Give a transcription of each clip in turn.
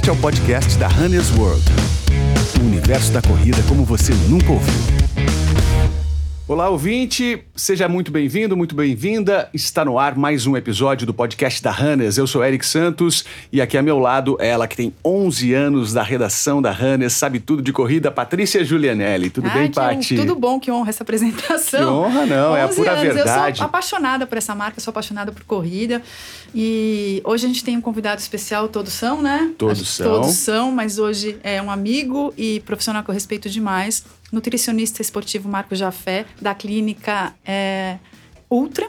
Este é o podcast da Runner's World. O universo da corrida como você nunca ouviu. Olá, ouvinte, seja muito bem-vindo, muito bem-vinda. Está no ar mais um episódio do podcast da Runners. Eu sou Eric Santos e aqui ao meu lado é ela que tem 11 anos da redação da Runners, sabe tudo de corrida, Patrícia Julianelli. Tudo bem, Paty? Tudo bom, que honra essa apresentação. Que honra não, é a pura anos. verdade. Eu sou apaixonada por essa marca, sou apaixonada por corrida. E hoje a gente tem um convidado especial, todos são, né? Todos são. Todos são, mas hoje é um amigo e profissional que eu respeito demais nutricionista esportivo Marco Jafé, da clínica é, Ultra.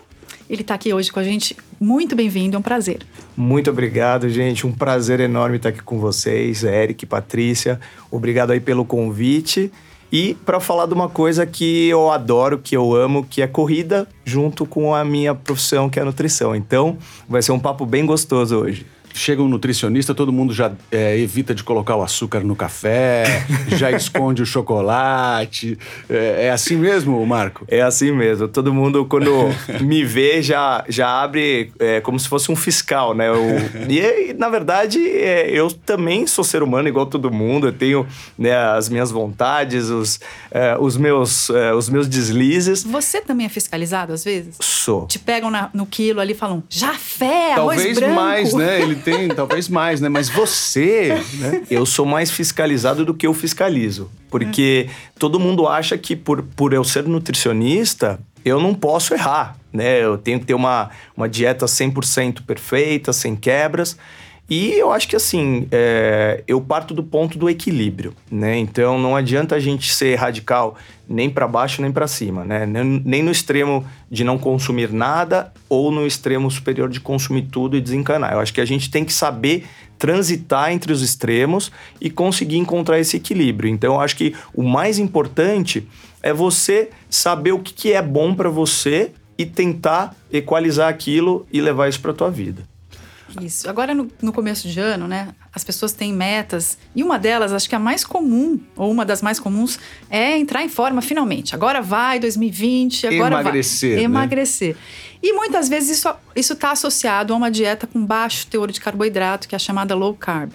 Ele está aqui hoje com a gente. Muito bem-vindo, é um prazer. Muito obrigado, gente. Um prazer enorme estar aqui com vocês, Eric, Patrícia. Obrigado aí pelo convite. E para falar de uma coisa que eu adoro, que eu amo, que é corrida, junto com a minha profissão, que é a nutrição. Então, vai ser um papo bem gostoso hoje chega um nutricionista, todo mundo já é, evita de colocar o açúcar no café, já esconde o chocolate. É, é, assim mesmo, Marco? É assim mesmo. Todo mundo, quando me vê, já, já abre é, como se fosse um fiscal, né? Eu, e, na verdade, é, eu também sou ser humano igual todo mundo. Eu tenho né, as minhas vontades, os, é, os, meus, é, os meus deslizes. Você também é fiscalizado às vezes? Sou. Te pegam na, no quilo ali e falam, já fé, Talvez mais, né? Ele tem, talvez mais, né? Mas você, né? Eu sou mais fiscalizado do que eu fiscalizo. Porque todo mundo acha que por, por eu ser nutricionista, eu não posso errar, né? Eu tenho que ter uma, uma dieta 100% perfeita, sem quebras. E eu acho que assim, é, eu parto do ponto do equilíbrio, né? Então não adianta a gente ser radical nem para baixo nem para cima, né? Nem no extremo de não consumir nada ou no extremo superior de consumir tudo e desencanar. Eu acho que a gente tem que saber transitar entre os extremos e conseguir encontrar esse equilíbrio. Então eu acho que o mais importante é você saber o que é bom para você e tentar equalizar aquilo e levar isso para tua vida. Isso. Agora, no, no, começo de ano, né, as pessoas têm metas. E uma delas, acho que a mais comum, ou uma das mais comuns, é entrar em forma finalmente. Agora vai, 2020, agora Emagrecer. vai. Né? Emagrecer. E muitas vezes isso está associado a uma dieta com baixo teor de carboidrato, que é a chamada low carb.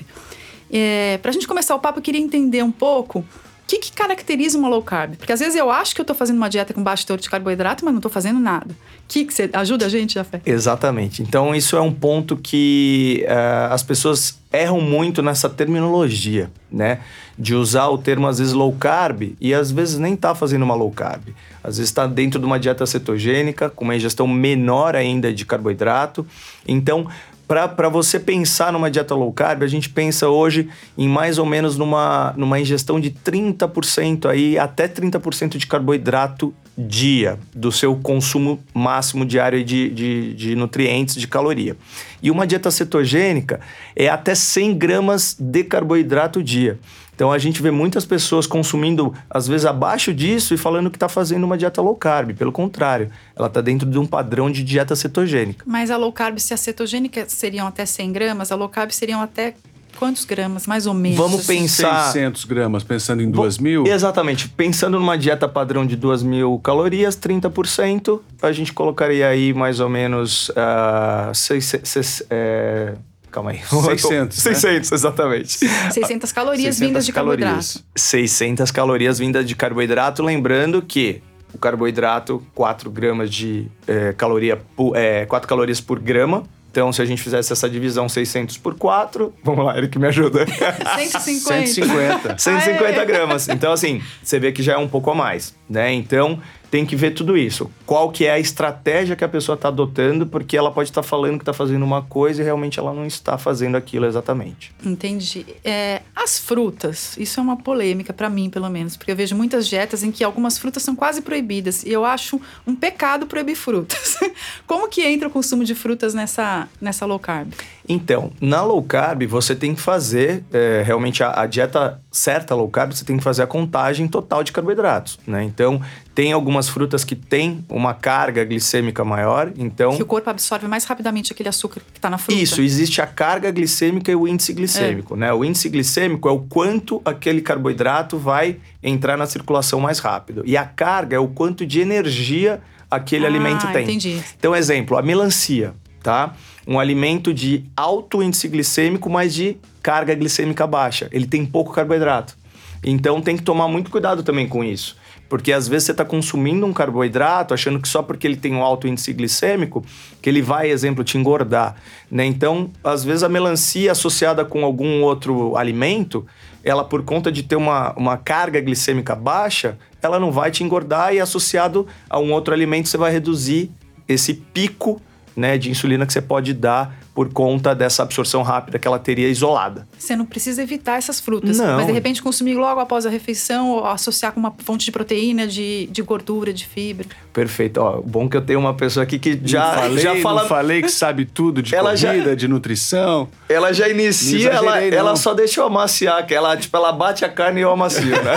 É, Para a gente começar o papo, eu queria entender um pouco o que, que, caracteriza uma low carb? Porque às vezes eu acho que eu estou fazendo uma dieta com baixo teor de carboidrato, mas não estou fazendo nada. O que, que você ajuda a gente, Jafé? Exatamente. Então, isso é um ponto que uh, as pessoas erram muito nessa terminologia, né? De usar o termo, às vezes, low carb e às vezes nem está fazendo uma low carb. Às vezes está dentro de uma dieta cetogênica, com uma ingestão menor ainda de carboidrato. Então, para você pensar numa dieta low carb, a gente pensa hoje em mais ou menos numa, numa ingestão de 30% aí, até 30% de carboidrato dia do seu consumo máximo diário de, de, de, nutrientes, de caloria. E uma dieta cetogênica é até 100 gramas de carboidrato dia. Então a gente vê muitas pessoas consumindo, às vezes, abaixo disso e falando que está fazendo uma dieta low carb. Pelo contrário, ela está dentro de um padrão de dieta cetogênica. Mas a low carb, se a cetogênica seriam até 100 gramas, a low carb seriam até quantos gramas, mais ou menos? Vamos pensar. 600 gramas, pensando em 2 mil? Exatamente. Pensando numa dieta padrão de 2 mil calorias, 30%, a gente colocaria aí mais ou menos. Uh, seis, seis, é, Calma aí. 600. 600, né? exatamente. 600 calorias 600 vindas de calorias. carboidrato. 600 calorias vindas de carboidrato. Lembrando que o carboidrato, 4 gramas de é, caloria, é, 4 calorias por grama. Então, se a gente fizesse essa divisão 600 por 4, vamos lá, ele que me ajuda. 150. 150. 150 gramas. Então, assim, você vê que já é um pouco a mais, né? Então, tem que ver tudo isso. Qual que é a estratégia que a pessoa está adotando, porque ela pode estar tá falando que está fazendo uma coisa e realmente ela não está fazendo aquilo exatamente. Entendi. É, as frutas, isso é uma polêmica para mim, pelo menos, porque eu vejo muitas dietas em que algumas frutas são quase proibidas e eu acho um pecado proibir frutas. Como que entra o consumo de frutas nessa, nessa low carb? Então, na low carb, você tem que fazer é, realmente a, a, dieta certa low carb, você tem que fazer a contagem total de carboidratos, né? Então, tem algumas frutas que têm uma carga glicêmica maior, então... Que o corpo absorve mais rapidamente aquele açúcar que está na fruta. Isso, existe a carga glicêmica e o índice glicêmico, é. né? O índice glicêmico é o quanto aquele carboidrato vai entrar na circulação mais rápido. E a carga é o quanto de energia aquele ah, alimento tem. entendi. Então, exemplo, a melancia, tá? Um alimento de alto índice glicêmico, mas de carga glicêmica baixa, ele tem pouco carboidrato. Então tem que tomar muito cuidado também com isso. Porque às vezes você está consumindo um carboidrato achando que só porque ele tem um alto índice glicêmico, que ele vai, exemplo, te engordar. Né? Então, às vezes a melancia associada com algum outro alimento, ela por conta de ter uma, uma carga glicêmica baixa, ela não vai te engordar e associado a um outro alimento você vai reduzir esse pico né, de insulina que você pode dar por conta dessa absorção rápida que ela teria isolada. Você não precisa evitar essas frutas, Não. mas de repente consumir logo após a refeição ou associar com uma fonte de proteína, de, de gordura, de fibra. Perfeito. Ó, bom que eu tenho uma pessoa aqui que já, não falei, já fala. falei que sabe tudo de Ela já- corrida, de nutrição. Ela já inicia, ela, ela só deixa eu amaciar, que ela, tipo, ela bate a carne e eu amacio, né?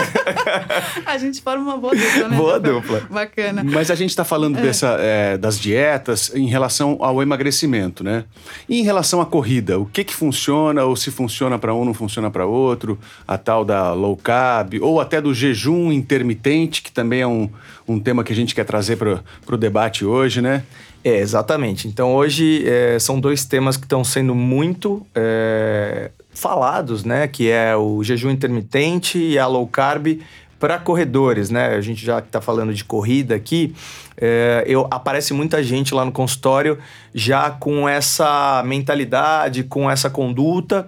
A gente forma uma boa dupla, né? Boa dupla. Bacana. Mas a gente está falando dessa, é, das dietas em relação ao emagrecimento, né? E em relação à corrida, o que que funciona ou se funciona para um, não funciona para outro? A tal da low carb ou até do jejum intermitente, que também é um, um tema que a gente quer trazer para o debate hoje, né? É, exatamente. Então hoje é, são dois temas que estão sendo muito é, falados, né? Que é o jejum intermitente e a low carb para corredores, né? A gente já está falando de corrida aqui, é, eu, aparece muita gente lá no consultório já com essa mentalidade, com essa conduta.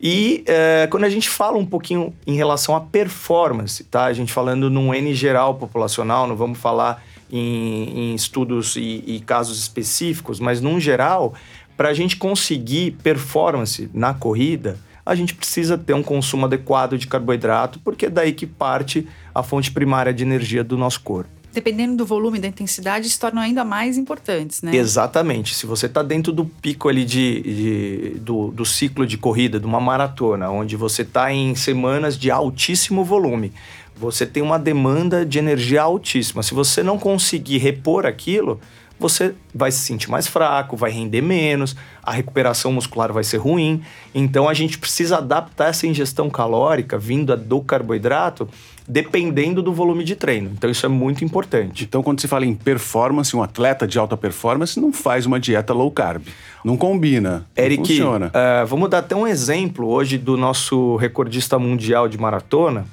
E é, quando a gente fala um pouquinho em relação à performance, tá? A gente falando num N geral populacional, não vamos falar em, em estudos e, e casos específicos, mas num geral, para a gente conseguir performance na corrida, a gente precisa ter um consumo adequado de carboidrato, porque é daí que parte a fonte primária de energia do nosso corpo. Dependendo do volume e da intensidade, se tornam ainda mais importantes, né? Exatamente. Se você está dentro do pico ali de, de- do, do ciclo de corrida, de uma maratona, onde você está em semanas de altíssimo volume, você tem uma demanda de energia altíssima. Se você não conseguir repor aquilo, você vai se sentir mais fraco, vai render menos, a recuperação muscular vai ser ruim. Então a gente precisa adaptar essa ingestão calórica vinda do carboidrato dependendo do volume de treino. Então isso é muito importante. Então, quando se fala em performance, um atleta de alta performance não faz uma dieta low carb. Não combina. Não Eric, funciona. eh, vamos dar até um exemplo hoje do nosso recordista mundial de maratona.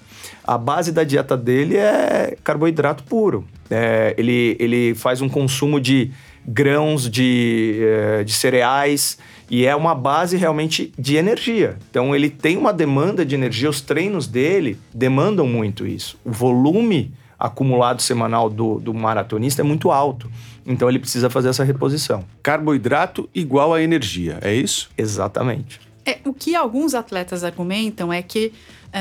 A base da dieta dele é carboidrato puro. Eh, ele, ele faz um consumo de grãos, de, eh, de cereais, e é uma base realmente de energia. Então ele tem uma demanda de energia, os treinos dele demandam muito isso. O volume acumulado semanal do, do maratonista é muito alto. Então ele precisa fazer essa reposição. Carboidrato igual a energia, é isso? Exatamente. É, o que alguns atletas argumentam é que, é,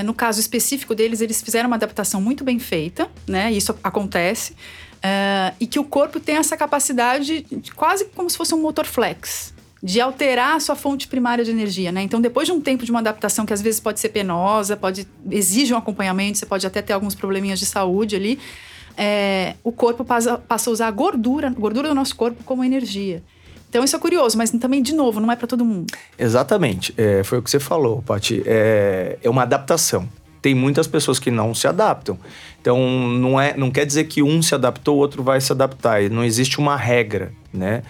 no caso específico deles, eles fizeram uma adaptação muito bem feita, né? Isso acontece. é, e que o corpo tem essa capacidade, de, quase como se fosse um motor flex, de alterar a sua fonte primária de energia, né? Então, depois de um tempo de uma adaptação que às vezes pode ser penosa, pode exige um acompanhamento, você pode até ter alguns probleminhas de saúde ali, é, o corpo passa, passa a usar a gordura, gordura do nosso corpo como energia. Então, isso é curioso, mas também, de novo, não é para todo mundo. Exatamente. É, foi o que você falou, Paty. É, é uma adaptação. Tem muitas pessoas que não se adaptam. Então, não, é, não quer dizer que um se adaptou, o outro vai se adaptar. Não existe uma regra, né?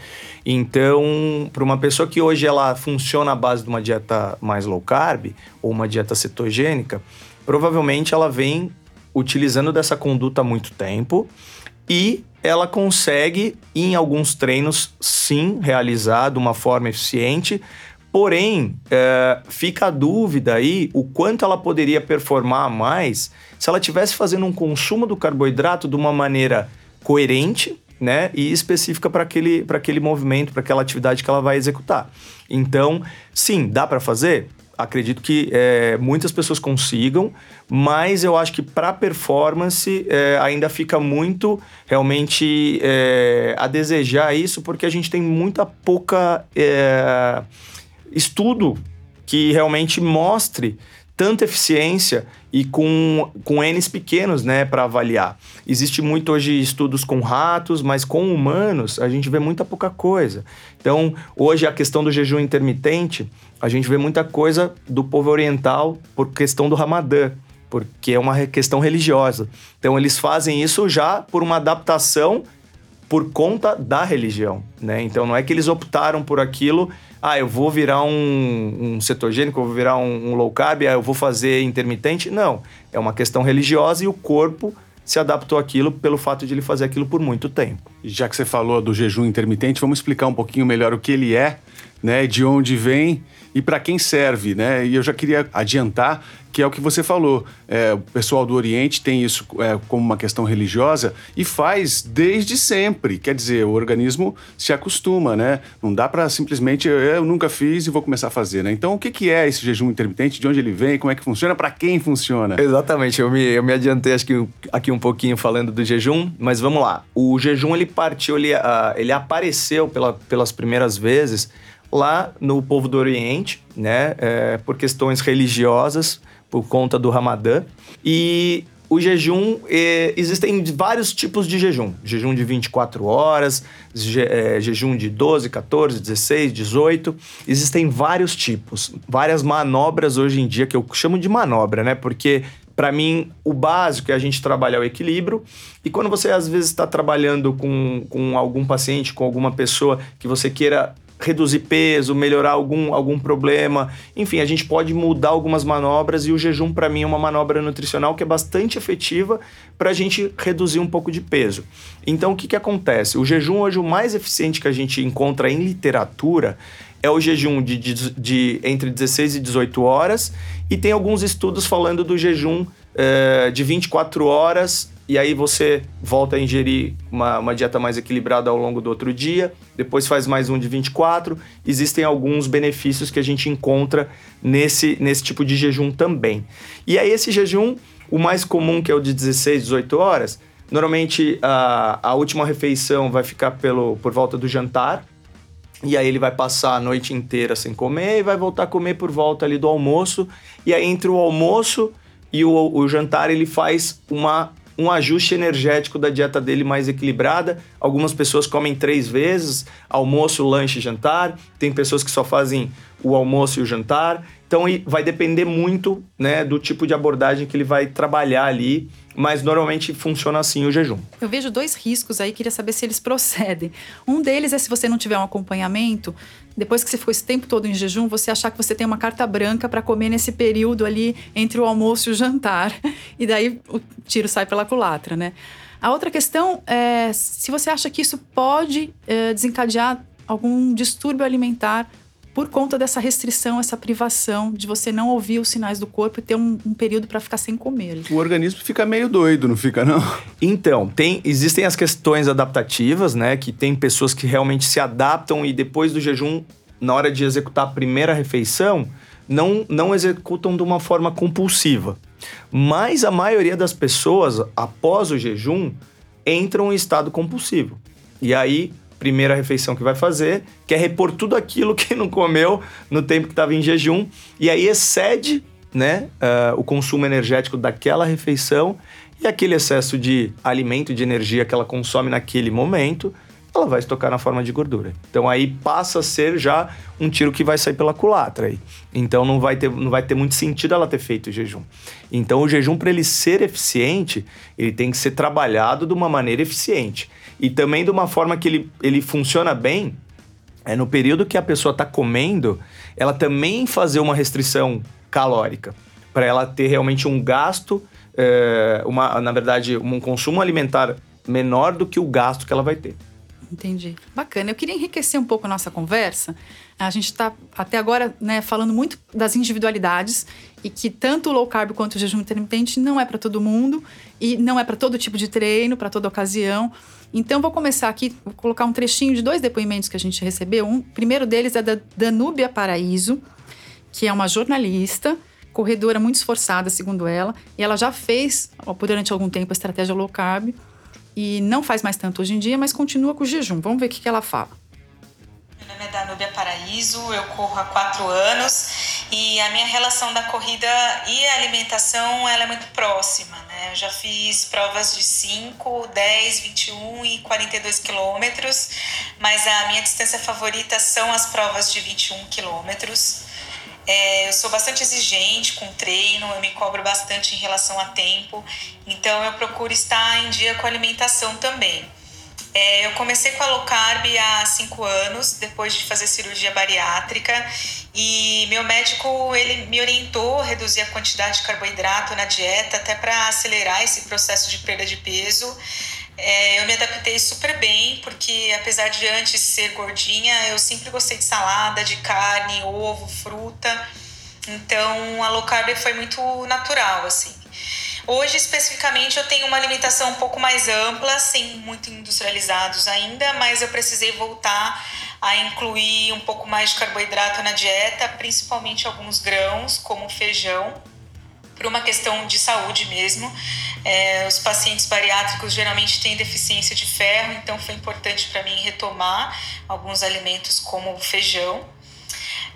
Então, para uma pessoa que hoje ela funciona à base de uma dieta mais low carb ou uma dieta cetogênica, provavelmente ela vem utilizando dessa conduta há muito tempo e ela consegue, em alguns treinos, sim, realizar de uma forma eficiente. Porém, é, fica a dúvida aí o quanto ela poderia performar mais se ela estivesse fazendo um consumo do carboidrato de uma maneira coerente né, e específica para aquele, aquele movimento, para aquela atividade que ela vai executar. Então, sim, dá para fazer? Acredito que é, muitas pessoas consigam, mas eu acho que para performance é, ainda fica muito realmente é, a desejar isso, porque a gente tem muita pouca é, estudo que realmente mostre tanta eficiência e com, com N's pequenos, né, para avaliar. Existe muito hoje estudos com ratos, mas com humanos a gente vê muita pouca coisa. Então, hoje a questão do jejum intermitente, a gente vê muita coisa do povo oriental por questão do Ramadã, porque é uma questão religiosa. Então, eles fazem isso já por uma adaptação por conta da religião, né? Então não é que eles optaram por aquilo ah, eu vou virar um, um cetogênico, eu vou virar um, um low carb, ah, eu vou fazer intermitente. Não, é uma questão religiosa e o corpo se adaptou àquilo pelo fato de ele fazer aquilo por muito tempo. Já que você falou do jejum intermitente, vamos explicar um pouquinho melhor o que ele é, né, de onde vem e para quem serve, né? E eu já queria adiantar que é o que você falou. É, o pessoal do Oriente tem isso é, como uma questão religiosa e faz desde sempre. Quer dizer, o organismo se acostuma, né? Não dá para simplesmente eu nunca fiz e vou começar a fazer, né? Então, o que, que é esse jejum intermitente? De onde ele vem? Como é que funciona? Para quem funciona? Exatamente. Eu me, eu me adiantei acho que aqui um pouquinho falando do jejum, mas vamos lá. O jejum ele partiu, ele, uh, ele apareceu pela, pelas primeiras vezes lá no povo do Oriente, né? É, por questões religiosas por conta do Ramadã. E o jejum, é, existem vários tipos de jejum. Jejum de 24 horas, je, é, jejum de 12, 14, 16, 18. Existem vários tipos, várias manobras hoje em dia, que eu chamo de manobra, né? Porque para mim, o básico é a gente trabalhar o equilíbrio. E quando você às vezes está trabalhando com, com algum paciente, com alguma pessoa que você queira reduzir peso, melhorar algum, algum problema. Enfim, a gente pode mudar algumas manobras e o jejum, para mim, é uma manobra nutricional que é bastante efetiva para a gente reduzir um pouco de peso. Então, o que, que acontece? O jejum, hoje, o mais eficiente que a gente encontra em literatura é o jejum de, de, de entre 16 e 18 horas, e tem alguns estudos falando do jejum eh, de 24 horas e aí você volta a ingerir uma, uma, dieta mais equilibrada ao longo do outro dia, depois faz mais um de 24. Existem alguns benefícios que a gente encontra nesse, nesse tipo de jejum também. E aí esse jejum, o mais comum que é o de 16, 18 horas, normalmente a, a última refeição vai ficar pelo, por volta do jantar, e aí ele vai passar a noite inteira sem comer e vai voltar a comer por volta ali do almoço. E aí entre o almoço e o, o jantar ele faz uma um ajuste energético da dieta dele mais equilibrada. Algumas pessoas comem três vezes, almoço, lanche, jantar. Tem pessoas que só fazem o almoço e o jantar. Então vai depender muito né, do tipo de abordagem que ele vai trabalhar ali, mas normalmente funciona assim o jejum. Eu vejo dois riscos aí, queria saber se eles procedem. Um deles é se você não tiver um acompanhamento, depois que você ficou esse tempo todo em jejum, você achar que você tem uma carta branca para comer nesse período ali entre o almoço e o jantar. E daí o tiro sai pela culatra, né? A outra questão é se você acha que isso pode é, desencadear algum distúrbio alimentar por conta dessa restrição, essa privação de você não ouvir os sinais do corpo e ter um, um período para ficar sem comer. O organismo fica meio doido, não fica não? Então, tem, existem as questões adaptativas, né? Que tem pessoas que realmente se adaptam e depois do jejum, na hora de executar a primeira refeição, não, não executam de uma forma compulsiva. Mas a maioria das pessoas, após o jejum, entram em estado compulsivo. E aí primeira refeição que vai fazer, que é repor tudo aquilo que não comeu no tempo que estava em jejum, e aí excede né, uh, o consumo energético daquela refeição e aquele excesso de alimento, de energia que ela consome naquele momento, ela vai estocar na forma de gordura. Então aí passa a ser já um tiro que vai sair pela culatra aí. Então não vai ter, não vai ter muito sentido ela ter feito o jejum. Então o jejum para ele ser eficiente, ele tem que ser trabalhado de uma maneira eficiente. E também de uma forma que ele, ele funciona bem, é no período que a pessoa está comendo, ela também fazer uma restrição calórica, para ela ter realmente um gasto, é, uma, na verdade, um consumo alimentar menor do que o gasto que ela vai ter. Entendi. Bacana. Eu queria enriquecer um pouco a nossa conversa. A gente está até agora né, falando muito das individualidades e que tanto o low carb quanto o jejum intermitente não é para todo mundo e não é para todo tipo de treino, para toda ocasião. Então, vou começar aqui, vou colocar um trechinho de dois depoimentos que a gente recebeu. Um, o primeiro deles é da Danúbia Paraíso, que é uma jornalista, corredora muito esforçada, segundo ela, e ela já fez, durante algum tempo, a estratégia low carb e não faz mais tanto hoje em dia, mas continua com o jejum. Vamos ver o que, que ela fala. Meu nome é Danúbia Paraíso, eu corro há quatro anos e a minha relação da corrida e a alimentação ela é muito próxima. Né? Eu já fiz provas de 5, 10, 21 e 42 quilômetros, mas a minha distância favorita são as provas de 21 quilômetros. É, eu sou bastante exigente com treino, eu me cobro bastante em relação a tempo, então eu procuro estar em dia com a alimentação também. É, eu comecei com a low carb há cinco anos, depois de fazer cirurgia bariátrica, e meu médico ele me orientou a reduzir a quantidade de carboidrato na dieta, até para acelerar esse processo de perda de peso. É, eu me adaptei super bem, porque apesar de antes ser gordinha, eu sempre gostei de salada, de carne, ovo, fruta. Então a low carb foi muito natural, assim. Hoje, especificamente, eu tenho uma alimentação um pouco mais ampla, sem muito industrializados ainda, mas eu precisei voltar a incluir um pouco mais de carboidrato na dieta, principalmente alguns grãos, como feijão, por uma questão de saúde mesmo. É, os pacientes bariátricos geralmente têm deficiência de ferro, então foi importante para mim retomar alguns alimentos como o feijão.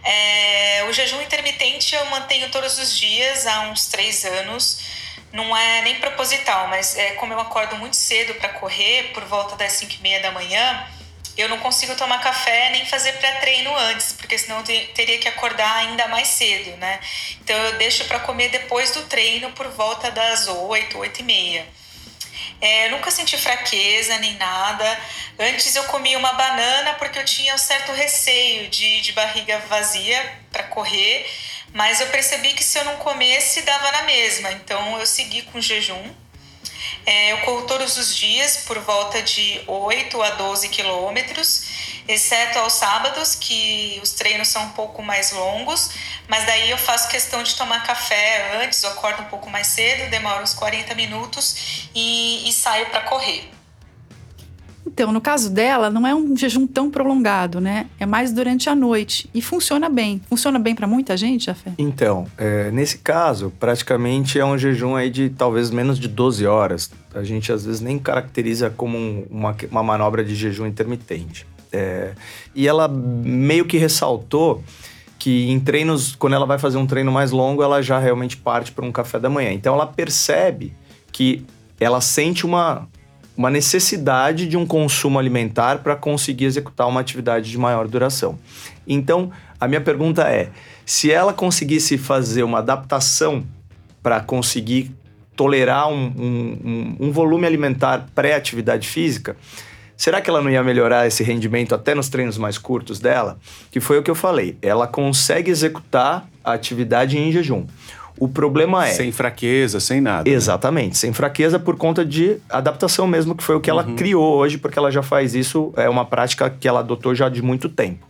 É, o jejum intermitente eu mantenho todos os dias há uns três anos. Não é nem proposital, mas é como eu acordo muito cedo para correr, por volta das 5 e meia da manhã, eu não consigo tomar café nem fazer pré-treino antes, porque senão eu teria que acordar ainda mais cedo, né? Então eu deixo para comer depois do treino por volta das 8, 8 e meia. É, nunca senti fraqueza nem nada. Antes eu comia uma banana porque eu tinha um certo receio de, de barriga vazia para correr, mas eu percebi que se eu não comesse dava na mesma. Então eu segui com jejum é, eu corro todos os dias por volta de 8 a 12 quilômetros, exceto aos sábados, que os treinos são um pouco mais longos, mas daí eu faço questão de tomar café antes, eu acordo um pouco mais cedo, demoro uns 40 minutos e, e saio para correr. Então, no caso dela, não é um jejum tão prolongado, né? É mais durante a noite. E funciona bem. Funciona bem para muita gente, Jafé? Então, é, nesse caso, praticamente é um jejum aí de talvez menos de 12 horas. A gente às vezes nem caracteriza como um, uma, uma manobra de jejum intermitente. É, e ela meio que ressaltou que em treinos, quando ela vai fazer um treino mais longo, ela já realmente parte para um café da manhã. Então ela percebe que ela sente uma uma necessidade de um consumo alimentar para conseguir executar uma atividade de maior duração. Então, a minha pergunta é: se ela conseguisse fazer uma adaptação para conseguir tolerar um, um, um volume alimentar pré-atividade física, será que ela não ia melhorar esse rendimento até nos treinos mais curtos dela? Que foi o que eu falei. Ela consegue executar a atividade em jejum. O problema é. Sem fraqueza, sem nada. Né? Exatamente, né? sem fraqueza por conta de adaptação mesmo, que foi o que ela uhum. criou hoje, porque ela já faz isso, é uma prática que ela adotou já de muito tempo.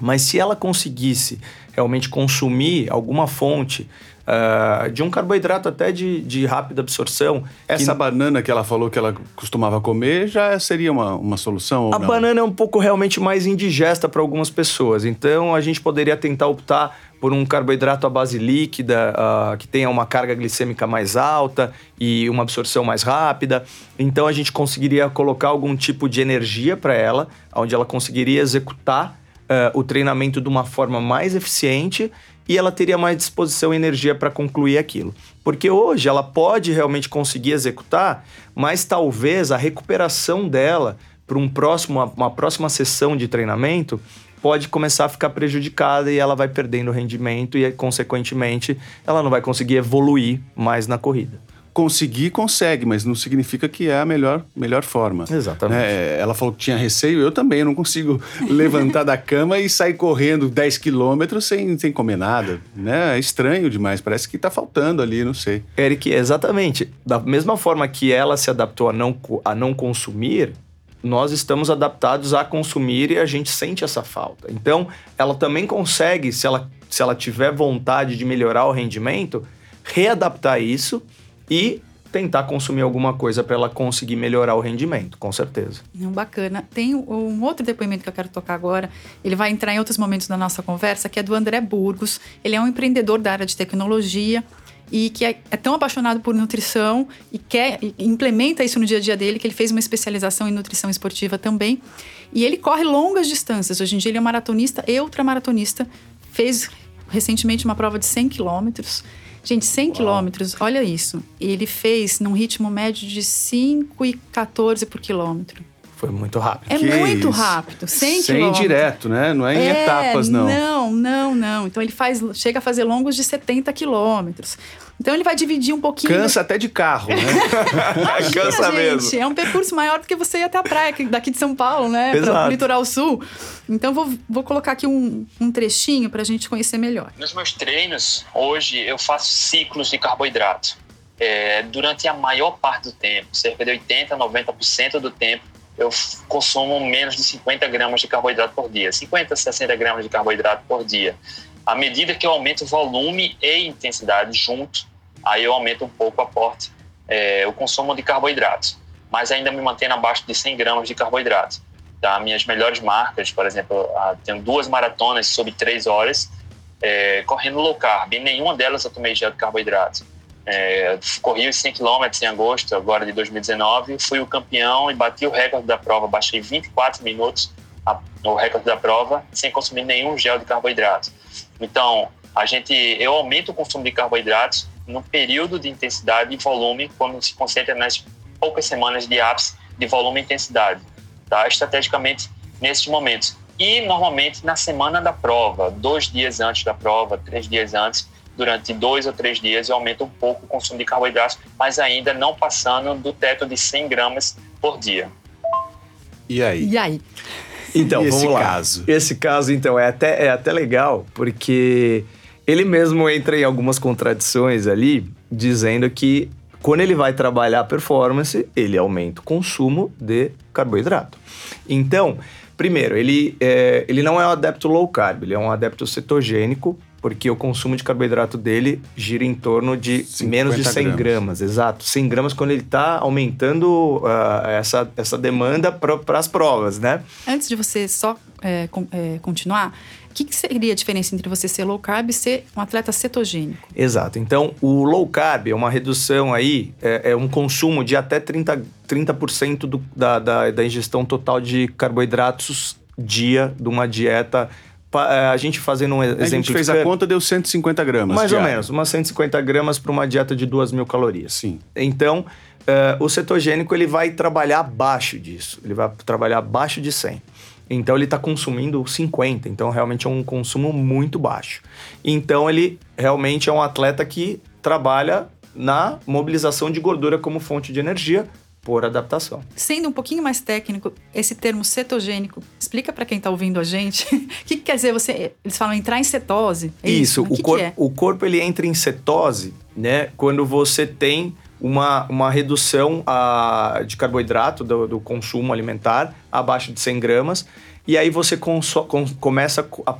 Mas se ela conseguisse realmente consumir alguma fonte uh, de um carboidrato até de, de rápida absorção. Essa que... banana que ela falou que ela costumava comer já seria uma, uma solução? a não? banana é um pouco realmente mais indigesta para algumas pessoas. Então a gente poderia tentar optar por um carboidrato à base líquida, uh, que tenha uma carga glicêmica mais alta e uma absorção mais rápida. Então a gente conseguiria colocar algum tipo de energia para ela, onde ela conseguiria executar uh, o treinamento de uma forma mais eficiente e ela teria mais disposição e energia para concluir aquilo. Porque hoje ela pode realmente conseguir executar, mas talvez a recuperação dela para um próximo, uma próxima sessão de treinamento pode começar a ficar prejudicada e ela vai perdendo rendimento e, consequentemente, ela não vai conseguir evoluir mais na corrida conseguir, consegue, mas não significa que é a melhor, melhor forma. Exatamente. É, ela falou que tinha receio, eu também, eu não consigo levantar da cama e sair correndo 10 quilômetros sem, sem comer nada. Né? É estranho demais, parece que está faltando ali, não sei. Eric, exatamente. Da mesma forma que ela se adaptou a não, a não consumir, nós estamos adaptados a consumir e a gente sente essa falta. Então, ela também consegue, se ela, se ela tiver vontade de melhorar o rendimento, readaptar isso e tentar consumir alguma coisa para ela conseguir melhorar o rendimento, com certeza. Bacana. Tem um outro depoimento que eu quero tocar agora. Ele vai entrar em outros momentos da nossa conversa, que é do André Burgos. Ele é um empreendedor da área de tecnologia e que é, é tão apaixonado por nutrição e quer e implementa isso no dia a dia dele, que ele fez uma especialização em nutrição esportiva também. E ele corre longas distâncias. Hoje em dia ele é maratonista e ultramaratonista. Fez recentemente uma prova de 100 quilômetros Gente, 100 quilômetros, olha isso. Ele fez num ritmo médio de 5 e 14 por quilômetro. Foi muito rápido. É Que muito isso. rápido, 100 Sem quilômetros. direto, né? Não é em É, etapas, não. Não, não, não. Então ele faz, chega a fazer longos de 70 quilômetros. Então ele vai dividir um pouquinho. Cansa até de carro, né? Imagina, Cansa gente, mesmo. É um percurso maior do que você ir até a praia daqui de São Paulo, né? Para o litoral sul. Então vou, vou colocar aqui um, um trechinho para a gente conhecer melhor. Nos meus treinos, hoje, eu faço ciclos de carboidrato. É, durante a maior parte do tempo, cerca de 80% a 90% do tempo, eu consumo menos de 50 gramas de carboidrato por dia. 50 a 60 gramas de carboidrato por dia. À medida que eu aumento o volume e intensidade junto, aí eu aumento um pouco o aporte, é, o consumo de carboidratos. Mas ainda me mantendo abaixo de 100 gramas de carboidrato. Tá? Minhas melhores marcas, por exemplo, tenho duas maratonas sob 3 horas, é, correndo low carb. Em nenhuma delas eu tomei gel de carboidrato. É, corri os 100 km em agosto, agora de 2019, fui o campeão e bati o recorde da prova. Baixei 24 minutos a, recorde da prova sem consumir nenhum gel de carboidrato. Então, a gente, eu aumento o consumo de carboidratos no período de intensidade e volume, quando se concentra nas poucas semanas de ápice de volume e intensidade, tá? estrategicamente nesses momentos. E normalmente na semana da prova, dois dias antes da prova, três dias antes, durante dois ou três dias eu aumento um pouco o consumo de carboidratos, mas ainda não passando do teto de 100 gramas por dia. E aí? E aí? Então, E esse vamos lá. caso? Esse caso, então, é até, é até legal, porque ele mesmo entra em algumas contradições ali, dizendo que quando ele vai trabalhar a performance, ele aumenta o consumo de carboidrato. Então, primeiro, ele, é, ele não é um adepto low carb, ele é um adepto cetogênico, porque o consumo de carboidrato dele gira em torno de 50 menos de 100 gramas. gramas. Exato, 100 gramas quando ele está aumentando ah, essa, essa demanda para as provas, né? Antes de você só é, con- é, continuar, o que, que seria a diferença entre você ser low carb e ser um atleta cetogênico? Exato. Então, o low carb é uma redução aí, é, é um consumo de até 30%, 30% do, da, da, da ingestão total de carboidratos dia de uma dieta. É, A gente fazendo um A exemplo. gente fez a conta, deu 150 gramas. Mais ou diário. menos, umas 150 gramas para uma dieta de 2 mil calorias. Sim. Então, eh, o cetogênico ele vai trabalhar abaixo disso, ele vai trabalhar abaixo de 100. Então, ele está consumindo 50, então realmente é um consumo muito baixo. Então, ele realmente é um atleta que trabalha na mobilização de gordura como fonte de energia por adaptação. Sendo um pouquinho mais técnico, esse termo cetogênico, explica para quem está ouvindo a gente. O que, que quer dizer você? Eles falam entrar em cetose. É Isso, O que, o, que corpo, é? o corpo ele entra em cetose, né? Quando você tem uma, uma redução ah, de carboidrato do, do consumo alimentar abaixo de 100 gramas. E aí você com- começa a,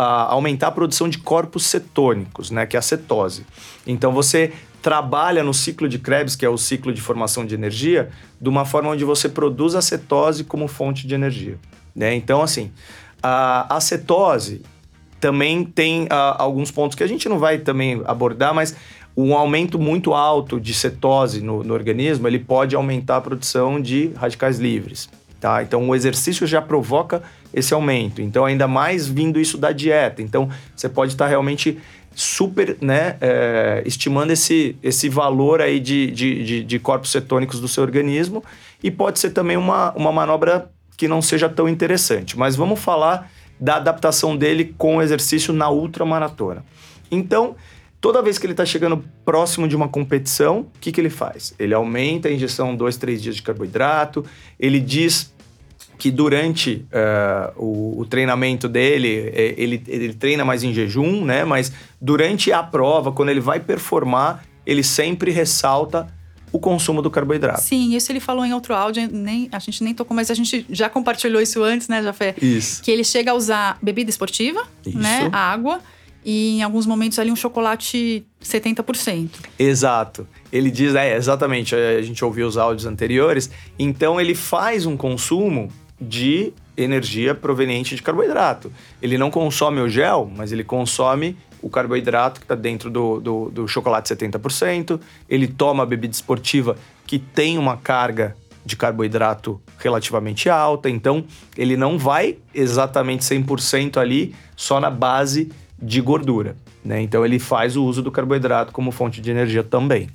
a aumentar a produção de corpos cetônicos, né? Que é a cetose. Então você trabalha no ciclo de Krebs, que é o ciclo de formação de energia, de uma forma onde você produz a cetose como fonte de energia. Né? Então, assim, a, a cetose também tem ah, alguns pontos que a gente não vai também abordar, mas um aumento muito alto de cetose no, no organismo, ele pode aumentar a produção de radicais livres, tá? Então, o exercício já provoca esse aumento. Então, ainda mais vindo isso da dieta. Então, você pode estar realmente super, né, é, estimando esse, esse valor aí de, de, de, de corpos cetônicos do seu organismo e pode ser também uma, uma manobra que não seja tão interessante. Mas vamos falar da adaptação dele com o exercício na ultramaratona. Então, toda vez que ele está chegando próximo de uma competição, o que, que ele faz? Ele aumenta a injeção dois, três dias de carboidrato, ele diz que durante eh, o, o treinamento dele, eh, ele, ele treina mais em jejum, né? Mas durante a prova, quando ele vai performar, ele sempre ressalta o consumo do carboidrato. Sim, isso ele falou em outro áudio, nem, a gente nem tocou, mas a gente já compartilhou isso antes, né, Jafé? Isso. Que ele chega a usar bebida esportiva, Isso. né, água, e em alguns momentos ali um chocolate 70%. Exato. Ele diz, é, exatamente, a gente ouviu os áudios anteriores, então ele faz um consumo de energia proveniente de carboidrato. Ele não consome o gel, mas ele consome o carboidrato que está dentro do, do, do chocolate 70%, ele toma a bebida esportiva que tem uma carga de carboidrato relativamente alta, então ele não vai exatamente 100% ali só na base de gordura, né? Então ele faz o uso do carboidrato como fonte de energia também.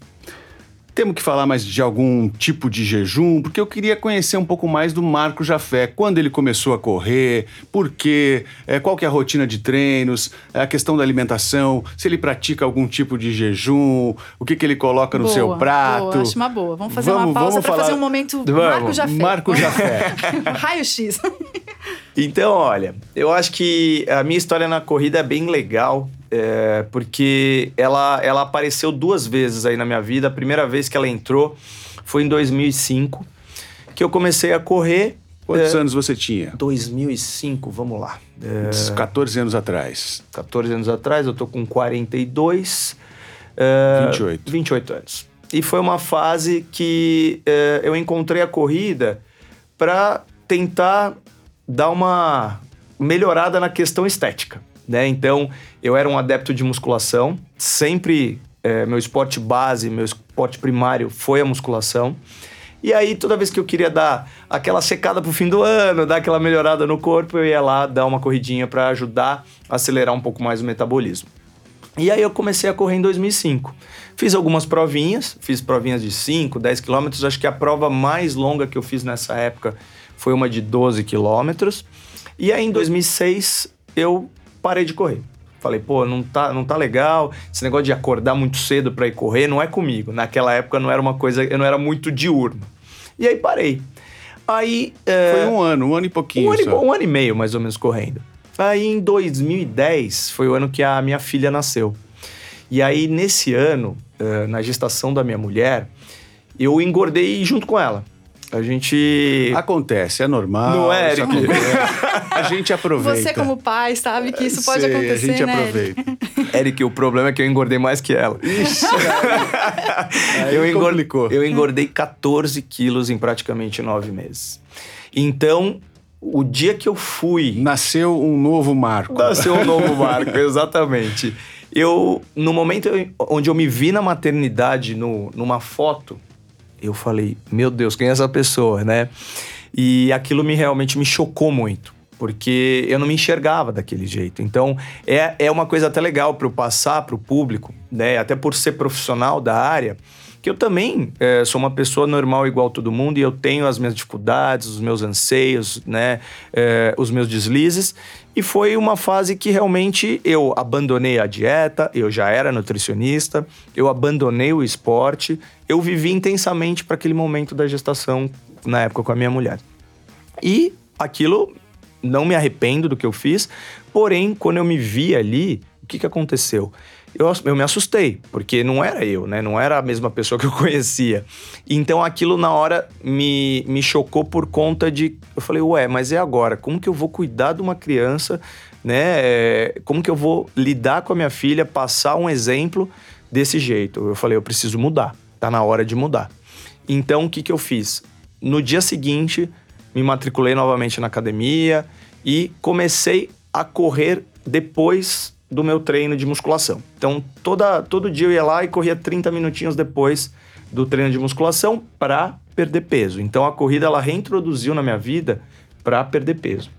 Temos que falar mais de algum tipo de jejum, porque eu queria conhecer um pouco mais do Marco Jafé. Quando ele começou a correr, por quê, é, qual que é a rotina de treinos, é, a questão da alimentação, se ele pratica algum tipo de jejum, o que, que ele coloca no boa, seu prato. Boa, acho uma boa. Vamos fazer Vamos- uma pausa para falar- fazer um momento Vamos, Marco Jafé. Marco Jafé. Raio-X. Então, olha, eu acho que a minha história na corrida é bem legal, é, porque ela, ela apareceu duas vezes aí na minha vida. A primeira vez que ela entrou foi em 2005, que eu comecei a correr. Quantos é, anos você tinha? 2005, vamos lá. É, 14 anos atrás. 14 anos atrás, eu tô com 42. é, 28. 28 anos. E foi uma fase que é, eu encontrei a corrida para tentar dar uma melhorada na questão estética, né? Então, eu era um adepto de musculação, sempre é, meu esporte base, meu esporte primário foi a musculação. E aí, toda vez que eu queria dar aquela secada pro fim do ano, dar aquela melhorada no corpo, eu ia lá dar uma corridinha para ajudar a acelerar um pouco mais o metabolismo. E aí eu comecei a correr em 2005. Fiz algumas provinhas, fiz provinhas de 5, 10 quilômetros. Acho que a prova mais longa que eu fiz nessa época foi uma de 12 quilômetros. E aí em 2006 eu parei de correr. Falei, pô, não tá, não tá legal. Esse negócio de acordar muito cedo para ir correr não é comigo. Naquela época não era uma coisa, eu não era muito diurno. E aí parei. Aí. é, Foi um ano, um ano e pouquinho um ano, e, só. um ano e meio, mais ou menos, correndo. Aí, em 2010, foi o ano que a minha filha nasceu. E aí, nesse ano, eh, na gestação da minha mulher, eu engordei junto com ela. A gente... Acontece, é normal. Não é, isso Eric? A gente aproveita. Você, como pai, sabe que isso pode Sei, acontecer, A gente né? Eric? aproveita. Eric, o problema é que eu engordei mais que ela. Ixi, aí eu, engordei, eu engordei 14 quilos em praticamente nove meses. Então, o dia que eu fui Nasceu um novo Marco. Nasceu um novo marco, exatamente. Eu, no momento onde eu me vi na maternidade, no, numa foto, eu falei, meu Deus, quem é essa pessoa, né? E aquilo me realmente me chocou muito, porque eu não me enxergava daquele jeito. Então, é, é uma coisa até legal para eu passar para o público, né? Até por ser profissional da área, que eu também eh, sou uma pessoa normal igual todo mundo e eu tenho as minhas dificuldades, os meus anseios, né, eh, os meus deslizes. E foi uma fase que realmente eu abandonei a dieta, eu já era nutricionista, eu abandonei o esporte, eu vivi intensamente para aquele momento da gestação na época com a minha mulher. E aquilo não me arrependo do que eu fiz, porém, quando eu me vi ali, o que, que aconteceu? Eu, eu me assustei, porque não era eu, né? Não era a mesma pessoa que eu conhecia. Então aquilo na hora me, me chocou por conta de. Eu falei, ué, mas é agora? Como que eu vou cuidar de uma criança, né? É, Como que eu vou lidar com a minha filha, passar um exemplo desse jeito? Eu falei, eu preciso mudar. Tá na hora de mudar. Então o que, que eu fiz? No dia seguinte, me matriculei novamente na academia e comecei a correr depois do meu treino de musculação. Então, toda, todo dia eu ia lá e corria 30 minutinhos depois do treino de musculação para perder peso. Então, a corrida ela reintroduziu na minha vida para perder peso.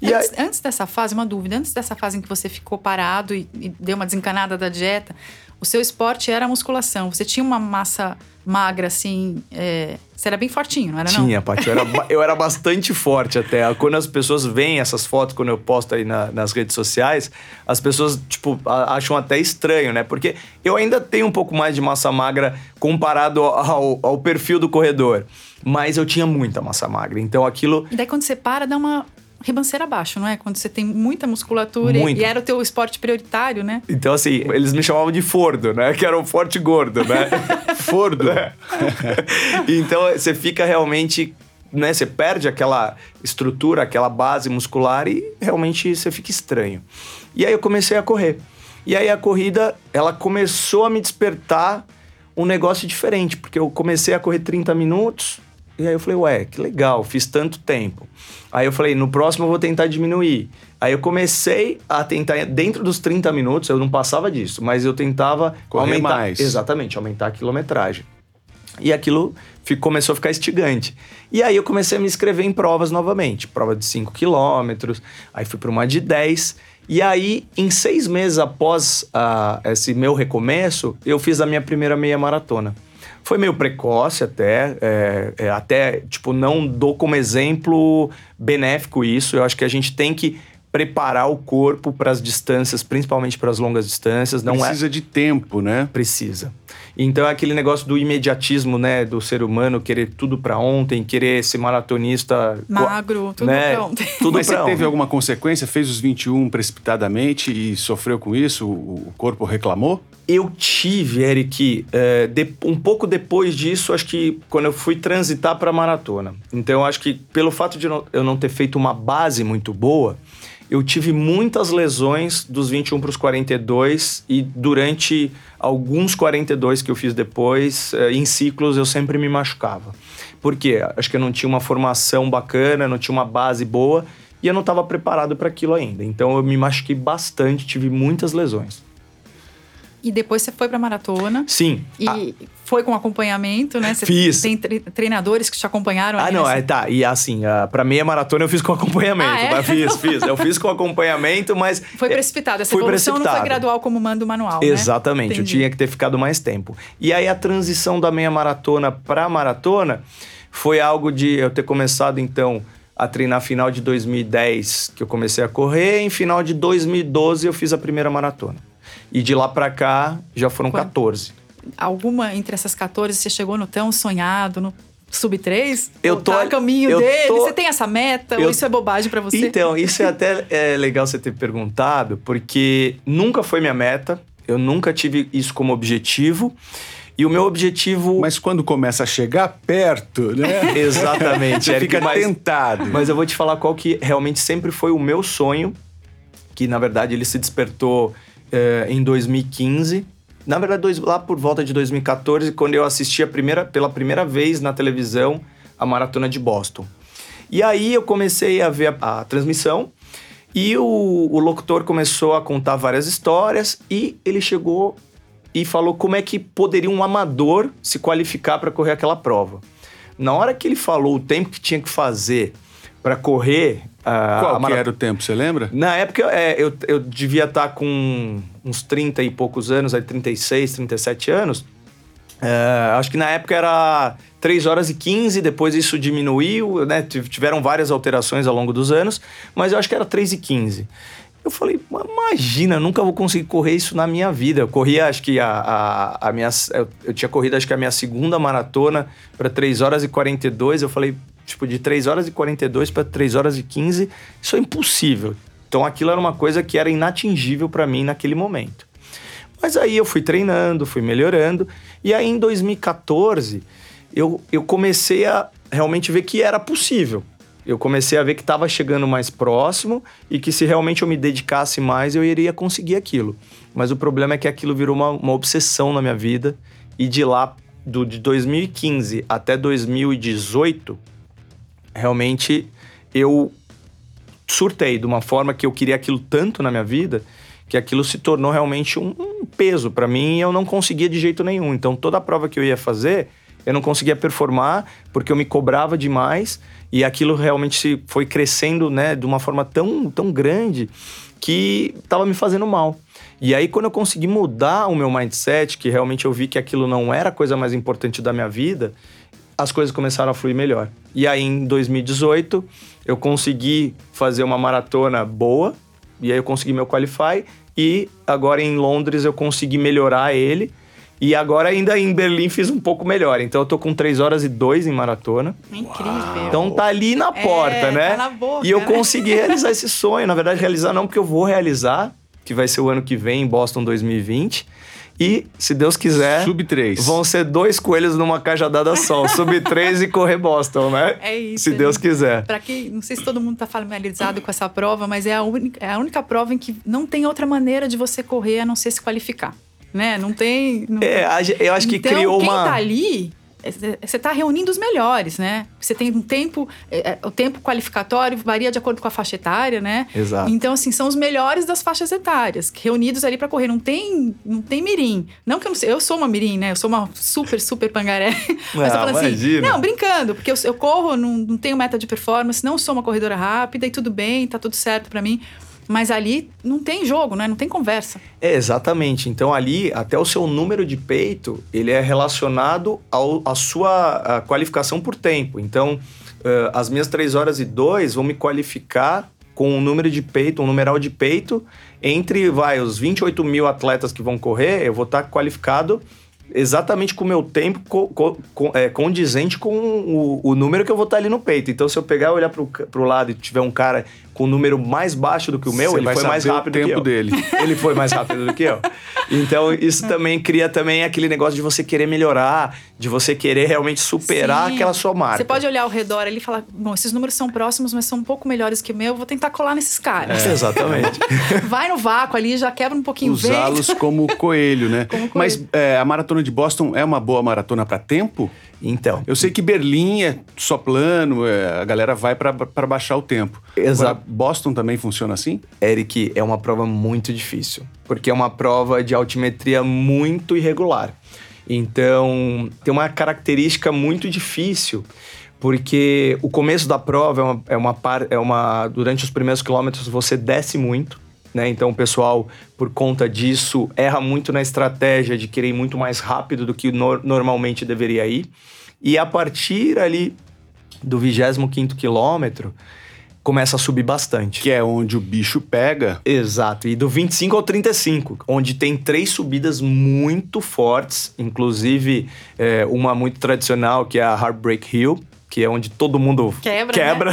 E aí, Antes, antes dessa fase, uma dúvida, antes dessa fase em que você ficou parado e, e deu uma desencanada da dieta, o seu esporte era a musculação. Você tinha uma massa magra, assim. é, Você era bem fortinho, não era? não? Tinha, Paty. Eu era, eu era bastante forte até. Quando as pessoas veem essas fotos, quando eu posto aí na- nas redes sociais, as pessoas, tipo, acham até estranho, né? Porque eu ainda tenho um pouco mais de massa magra comparado ao, ao perfil do corredor. Mas eu tinha muita massa magra. Então aquilo. E daí quando você para, dá uma ribanceira abaixo, não é? Quando você tem muita musculatura e- Muito. e era o teu esporte prioritário, né? Então, assim, eles me chamavam de Fordo, né? Que era o forte gordo, né? Fordo. então você fica realmente, né? Você perde aquela estrutura, aquela base muscular e realmente você fica estranho. E aí eu comecei a correr. E aí a corrida, ela começou a me despertar um negócio diferente, porque eu comecei a correr 30 minutos. E aí eu falei, ué, que legal, fiz tanto tempo. Aí eu falei, no próximo eu vou tentar diminuir. Aí eu comecei a tentar, dentro dos 30 minutos, eu não passava disso, mas eu tentava Correr aumentar. mais. Exatamente, aumentar a quilometragem. E aquilo fi- começou a ficar instigante. E aí eu comecei a me inscrever em provas novamente. Prova de 5 quilômetros, aí fui para uma de 10. E aí, em seis meses após ah, esse meu recomeço, eu fiz a minha primeira meia maratona. Foi meio precoce até, é, é, até, tipo, não dou como exemplo benéfico isso. Eu acho que a gente tem que preparar o corpo para as distâncias, principalmente para as longas distâncias. Não Precisa é... de tempo, né? Precisa. Então é aquele negócio do imediatismo, né, do ser humano querer tudo para ontem, querer ser maratonista magro, tudo né? pra ontem. Tudo Mas pra você teve ontem. alguma consequência? Fez os 21 precipitadamente e sofreu com isso? O corpo reclamou? Eu tive, Eric, é, de- um pouco depois disso, acho que quando eu fui transitar para maratona. Então, eu acho que pelo fato de não- eu não ter feito uma base muito boa, eu tive muitas lesões dos 21 para os 42 e durante alguns 42 que eu fiz depois, eh, em ciclos, eu sempre me machucava. Por quê? Acho que eu não tinha uma formação bacana, não tinha uma base boa e eu não estava preparado para aquilo ainda. Então, eu me machuquei bastante, tive muitas lesões. E depois você foi pra maratona. Sim. E Ah, foi com acompanhamento, né? Você Fiz. Tem tre- treinadores que te acompanharam Ah, não, é, tá. E assim, a, pra meia maratona eu fiz com acompanhamento. Ah, é? tá? Fiz, fiz. Eu fiz com acompanhamento, mas. Foi é, precipitado. Essa Fui evolução não foi precipitado. gradual como manda o manual, né? Exatamente, eu Entendi. tinha que ter ficado mais tempo. E aí a transição da meia maratona pra maratona foi algo de eu ter começado então a treinar final de 2010, que eu comecei a correr, em final de 2012 eu fiz a primeira maratona. E de lá pra cá já foram Quanto? 14. Alguma entre essas 14 você chegou no tão sonhado, no sub 3? Eu tô- tá a caminho eu dele? tô- Você tem essa meta? eu- Ou isso é bobagem pra você? Então, isso é até é, legal você ter perguntado, porque nunca foi minha meta, eu nunca tive isso como objetivo. E o meu objetivo. Mas quando começa a chegar perto, né? Exatamente, Você fica mas- tentado. Mas eu vou te falar qual que realmente sempre foi o meu sonho, que na verdade ele se despertou eh, em 2015. Na verdade, dois- lá por volta de 2014, quando eu assisti a primeira, pela primeira vez na televisão a Maratona de Boston. E aí eu comecei a ver a, a transmissão e o, o locutor começou a contar várias histórias e ele chegou e falou como é que poderia um amador se qualificar para correr aquela prova. Na hora que ele falou o tempo que tinha que fazer para correr a, Qual maratona- era o tempo, você lembra? na época, é, eu, eu devia estar com uns 30 e poucos anos, aí 36, 37 anos. É, acho que na época era 3 horas e 15, depois isso diminuiu, né? Tiv- Tiveram várias alterações ao longo dos anos, mas eu acho que era 3 e 15. Eu falei, "Mas imagina, nunca vou conseguir correr isso na minha vida. Eu corria, acho que a, a, a minha. Eu, eu tinha corrido, acho que a minha segunda maratona para 3 horas e 42. Eu falei, tipo, de 3 horas e 42 para 3 horas e 15, isso é impossível. Então aquilo era uma coisa que era inatingível para mim naquele momento. Mas aí eu fui treinando, fui melhorando. E aí em 2014, eu, eu comecei a realmente ver que era possível. Eu comecei a ver que estava chegando mais próximo e que se realmente eu me dedicasse mais, eu iria conseguir aquilo. Mas o problema é que aquilo virou uma, uma obsessão na minha vida. E de lá, do, de 2015 até 2018, realmente eu surtei de uma forma que eu queria aquilo tanto na minha vida que aquilo se tornou realmente um, um peso para mim e eu não conseguia de jeito nenhum. Então toda a prova que eu ia fazer, eu não conseguia performar porque eu me cobrava demais e aquilo realmente foi crescendo, né, de uma forma tão, tão grande que estava me fazendo mal. E aí quando eu consegui mudar o meu mindset, que realmente eu vi que aquilo não era a coisa mais importante da minha vida, as coisas começaram a fluir melhor. E aí, em 2018, eu consegui fazer uma maratona boa, e aí eu consegui meu qualify, e agora em Londres eu consegui melhorar ele, e agora ainda em Berlim fiz um pouco melhor. Então eu tô com 3 horas e 2 em maratona. É incrível. Então tá ali na É, porta, né? tá na boca, e eu né? consegui realizar esse sonho. Na verdade, realizar não, porque eu vou realizar, que vai ser o ano que vem, em Boston 2020. E, se Deus quiser, Sub 3. vão ser dois coelhos numa cajadada só. Sub 3 e correr Boston, né? É isso, Se Deus gente. quiser. Para quem, não sei se todo mundo está familiarizado com essa prova, mas é a, única, é a única prova em que não tem outra maneira de você correr a não ser se qualificar, né? Não tem. Não... É, eu acho que então, criou quem uma. tá ali, é, você está reunindo os melhores, né? Você tem um tempo, é, é, o tempo qualificatório varia de acordo com a faixa etária, né? Exato. Então, assim, são os melhores das faixas etárias, reunidos ali para correr. Não tem, não tem mirim. Não que eu não sei, eu sou uma mirim, né? Eu sou uma super, super pangaré. Mas Não, eu falo assim, não, brincando, porque eu, eu corro, não, não tenho meta de performance, não sou uma corredora rápida e tudo bem, tá tudo certo para mim. Mas ali não tem jogo, né? Não tem conversa. É, exatamente. Então ali, até o seu número de peito, ele é relacionado à sua qualificação por tempo. Então, uh, as minhas 3 horas e 2 vão me qualificar com um número de peito, um numeral de peito, entre, vai, os 28 mil atletas que vão correr, eu vou estar qualificado exatamente com o meu tempo co, co, co, é, condizente com o, o, número que eu vou estar ali no peito. Então, se eu pegar e olhar pro, pro lado e tiver um cara com um número mais baixo do que o meu, Você ele foi mais rápido o tempo que eu. dele. Ele foi mais rápido do que eu. Então, isso também cria também aquele negócio de você querer melhorar, de você querer realmente superar Sim. aquela sua marca. Você pode olhar ao redor ali e falar, bom, esses números são próximos, mas são um pouco melhores que o meu, eu vou tentar colar nesses caras. É, exatamente. Vai no vácuo ali, já quebra um pouquinho o. Usá-los como coelho, né? Como coelho. Mas é, a maratona de Boston é uma boa maratona para tempo? Então, Eu sei que Berlim é só plano, é, a galera vai para baixar o tempo. Exato. Boston também funciona assim? Eric, é uma prova muito difícil, porque é uma prova de altimetria muito irregular. Então, tem uma característica muito difícil, porque o começo da prova é uma, é uma, é uma durante os primeiros quilômetros você desce muito, né? Então o pessoal, por conta disso, erra muito na estratégia de querer ir muito mais rápido do que no, normalmente deveria ir. E a partir ali do 25 quilômetro, começa a subir bastante. Que é onde o bicho pega. Exato, e do 25 ao 35, onde tem três subidas muito fortes, inclusive é, uma muito tradicional, que é a Heartbreak Hill, que é onde todo mundo Quebra, quebra.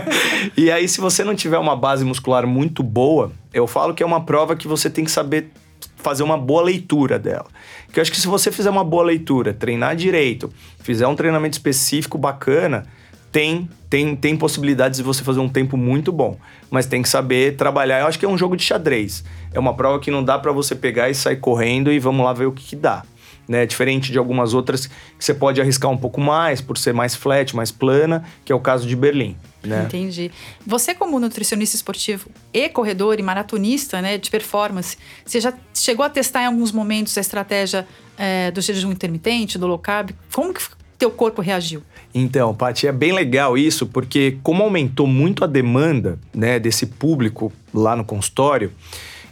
e aí, se você não tiver uma base muscular muito boa, eu falo que é uma prova que você tem que saber fazer uma boa leitura dela. Que eu acho que se você fizer uma boa leitura, treinar direito, fizer um treinamento específico bacana, tem, tem, tem possibilidades de você fazer um tempo muito bom. Mas tem que saber trabalhar. Eu acho que é um jogo de xadrez. É uma prova que não dá para você pegar e sair correndo e vamos lá ver o que, que dá. Né? Diferente de algumas outras que você pode arriscar um pouco mais por ser mais flat, mais plana, que é o caso de Berlim. Né? Entendi. Você, como nutricionista esportivo e corredor e maratonista né, de performance, você já chegou a testar em alguns momentos a estratégia é, do jejum intermitente, do low carb? Como que teu corpo reagiu? Então, Paty, é bem legal isso, porque como aumentou muito a demanda né, desse público lá no consultório,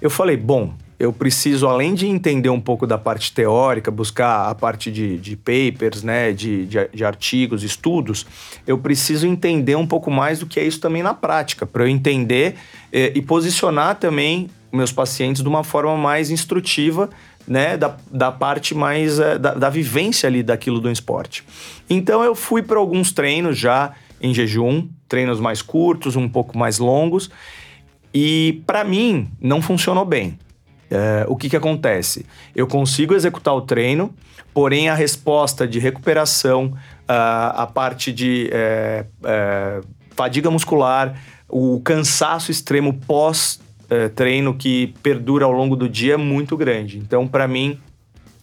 eu falei, bom, eu preciso, além de entender um pouco da parte teórica, buscar a parte de, de papers, né, de, de, de, artigos, estudos, eu preciso entender um pouco mais do que é isso também na prática, para eu entender eh, e posicionar também meus pacientes de uma forma mais instrutiva, né, da, da parte mais eh, da, da vivência ali daquilo do esporte. Então eu fui para alguns treinos já em jejum, treinos mais curtos, um pouco mais longos, e para mim não funcionou bem. É, o que, que acontece? Eu consigo executar o treino, porém a resposta de recuperação, a, a parte de é, é, fadiga muscular, o cansaço extremo pós-treino que perdura ao longo do dia é muito grande. Então, para mim,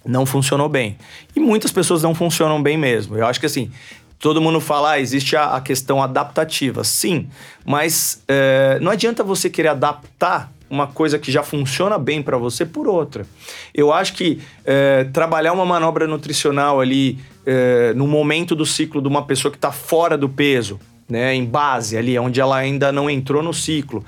não funcionou bem. E muitas pessoas não funcionam bem mesmo. Eu acho que assim, Todo mundo fala, ah, existe a, a, questão adaptativa. Sim, mas é, não adianta você querer adaptar uma coisa que já funciona bem para você por outra. Eu acho que é, trabalhar uma manobra nutricional ali é, no momento do ciclo de uma pessoa que está fora do peso, né, em base ali, onde ela ainda não entrou no ciclo,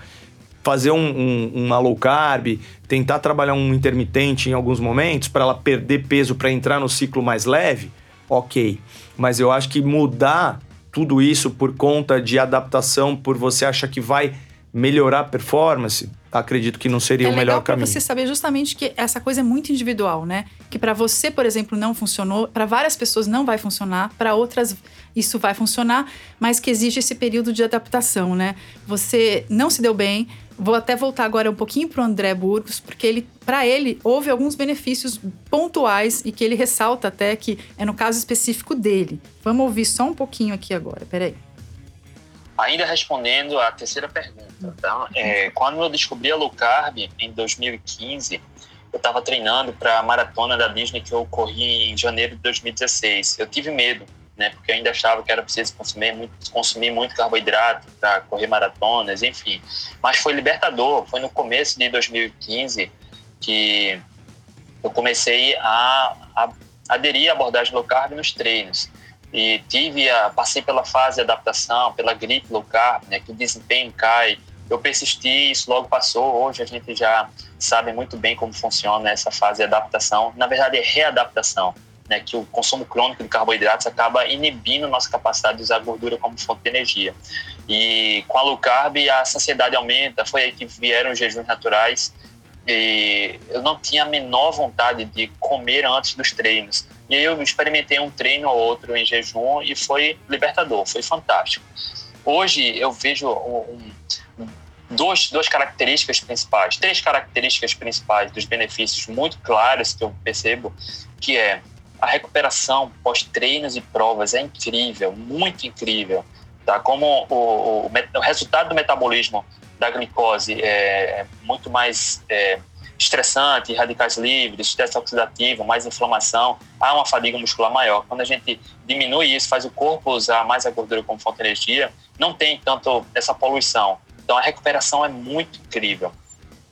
fazer um, um, uma low carb, tentar trabalhar um intermitente em alguns momentos para ela perder peso para entrar no ciclo mais leve, ok. Mas eu acho que mudar tudo isso por conta de adaptação, por você achar que vai melhorar a performance, acredito que não seria é o melhor caminho. você saber justamente que essa coisa é muito individual, né? Que para você, por exemplo, não funcionou, para várias pessoas não vai funcionar, para outras isso vai funcionar, mas que existe esse período de adaptação, né? Você não se deu bem. Vou até voltar agora um pouquinho para o André Burgos, porque ele, para ele, houve alguns benefícios pontuais e que ele ressalta até que é no caso específico dele. Vamos ouvir só um pouquinho aqui agora, peraí. Ainda respondendo à terceira pergunta, tá? É, quando eu descobri a low carb em 2015, eu estava treinando para a maratona da Disney que eu corri em janeiro de 2016. Eu tive medo, né? Porque eu ainda achava que era preciso consumir muito, consumir muito carboidrato para correr maratonas, enfim. Mas foi libertador. Foi no começo de 2015 que eu comecei a, a aderir à abordagem low carb nos treinos e tive a, passei pela fase de adaptação, pela gripe low carb, né, que o desempenho cai eu persisti, isso logo passou. Hoje a gente já sabe muito bem como funciona essa fase de adaptação. Na verdade, é readaptação, né? Que o consumo crônico de carboidratos acaba inibindo nossa capacidade de usar gordura como fonte de energia. E com a low carb, a saciedade aumenta. Foi aí que vieram os jejuns naturais. E eu não tinha a menor vontade de comer antes dos treinos. E aí eu experimentei um treino ou outro em jejum e foi libertador, foi fantástico. Hoje eu vejo um, dois, duas características principais, três características principais dos benefícios muito claras que eu percebo, que é a recuperação pós-treinos e provas é incrível, muito incrível. Tá? Como o, o, o resultado do metabolismo da glicose é muito mais é, estressante, radicais livres, estresse oxidativo, mais inflamação, há uma fadiga muscular maior. Quando a gente diminui isso, faz o corpo usar mais a gordura como fonte de energia, não tem tanto essa poluição. Então a recuperação é muito incrível.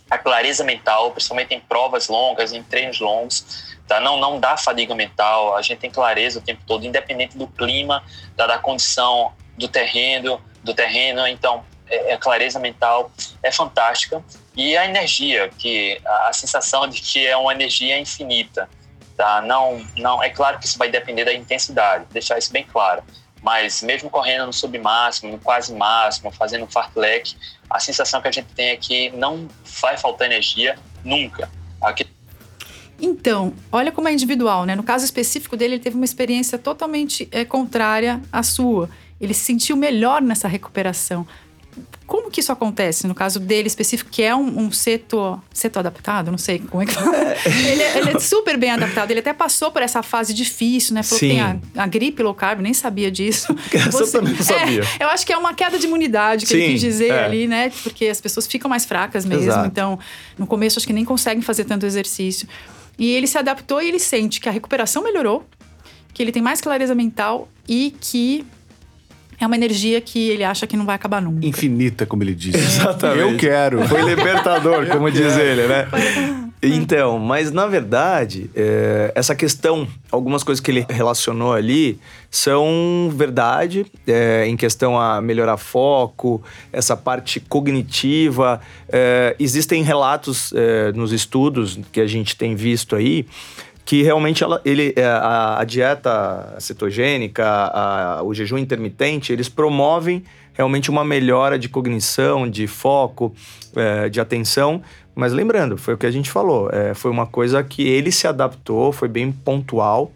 A clareza mental, principalmente em provas longas, em treinos longos, tá? não, não dá fadiga mental, a gente tem clareza o tempo todo, independente do clima, da condição do terreno, do terreno. Então, é, a clareza mental é fantástica. E a energia, que a, a sensação de que é uma energia infinita. Tá? Não, não, é claro que isso vai depender da intensidade, deixar isso bem claro. Mas mesmo correndo no submáximo, no quase máximo, fazendo fartlek, a sensação que a gente tem é que não vai faltar energia nunca. Aqui... Então, olha como é individual, né? No caso específico dele, ele teve uma experiência totalmente é, contrária à sua. Ele se sentiu melhor nessa recuperação. Como que isso acontece? No caso dele específico, que é um, um seto, seto adaptado, não sei como é que fala. ele, é, ele, é super bem adaptado. Ele até passou por essa fase difícil, né? Falou Sim. que tem a, a, gripe low carb, nem sabia disso. Você, eu também não sabia. É, eu acho que é uma queda de imunidade que Sim, ele quis dizer é. ali, né? Porque as pessoas ficam mais fracas mesmo. Exato. Então, no começo, acho que nem conseguem fazer tanto exercício. E ele se adaptou e ele sente que a recuperação melhorou, que ele tem mais clareza mental e que é uma energia que ele acha que não vai acabar nunca. Infinita, como ele diz. Exatamente. Eu quero. Foi libertador, como diz ele, né? Então, mas na verdade, é, essa questão, algumas coisas que ele relacionou ali são verdade, é, em questão a melhorar foco, essa parte cognitiva. É, existem relatos é, nos estudos que a gente tem visto aí que realmente ela, ele, é, a, a dieta cetogênica, a, o jejum intermitente, eles promovem realmente uma melhora de cognição, de foco, é, de atenção. Mas lembrando, foi o que a gente falou, é, foi uma coisa que ele se adaptou, foi bem pontual.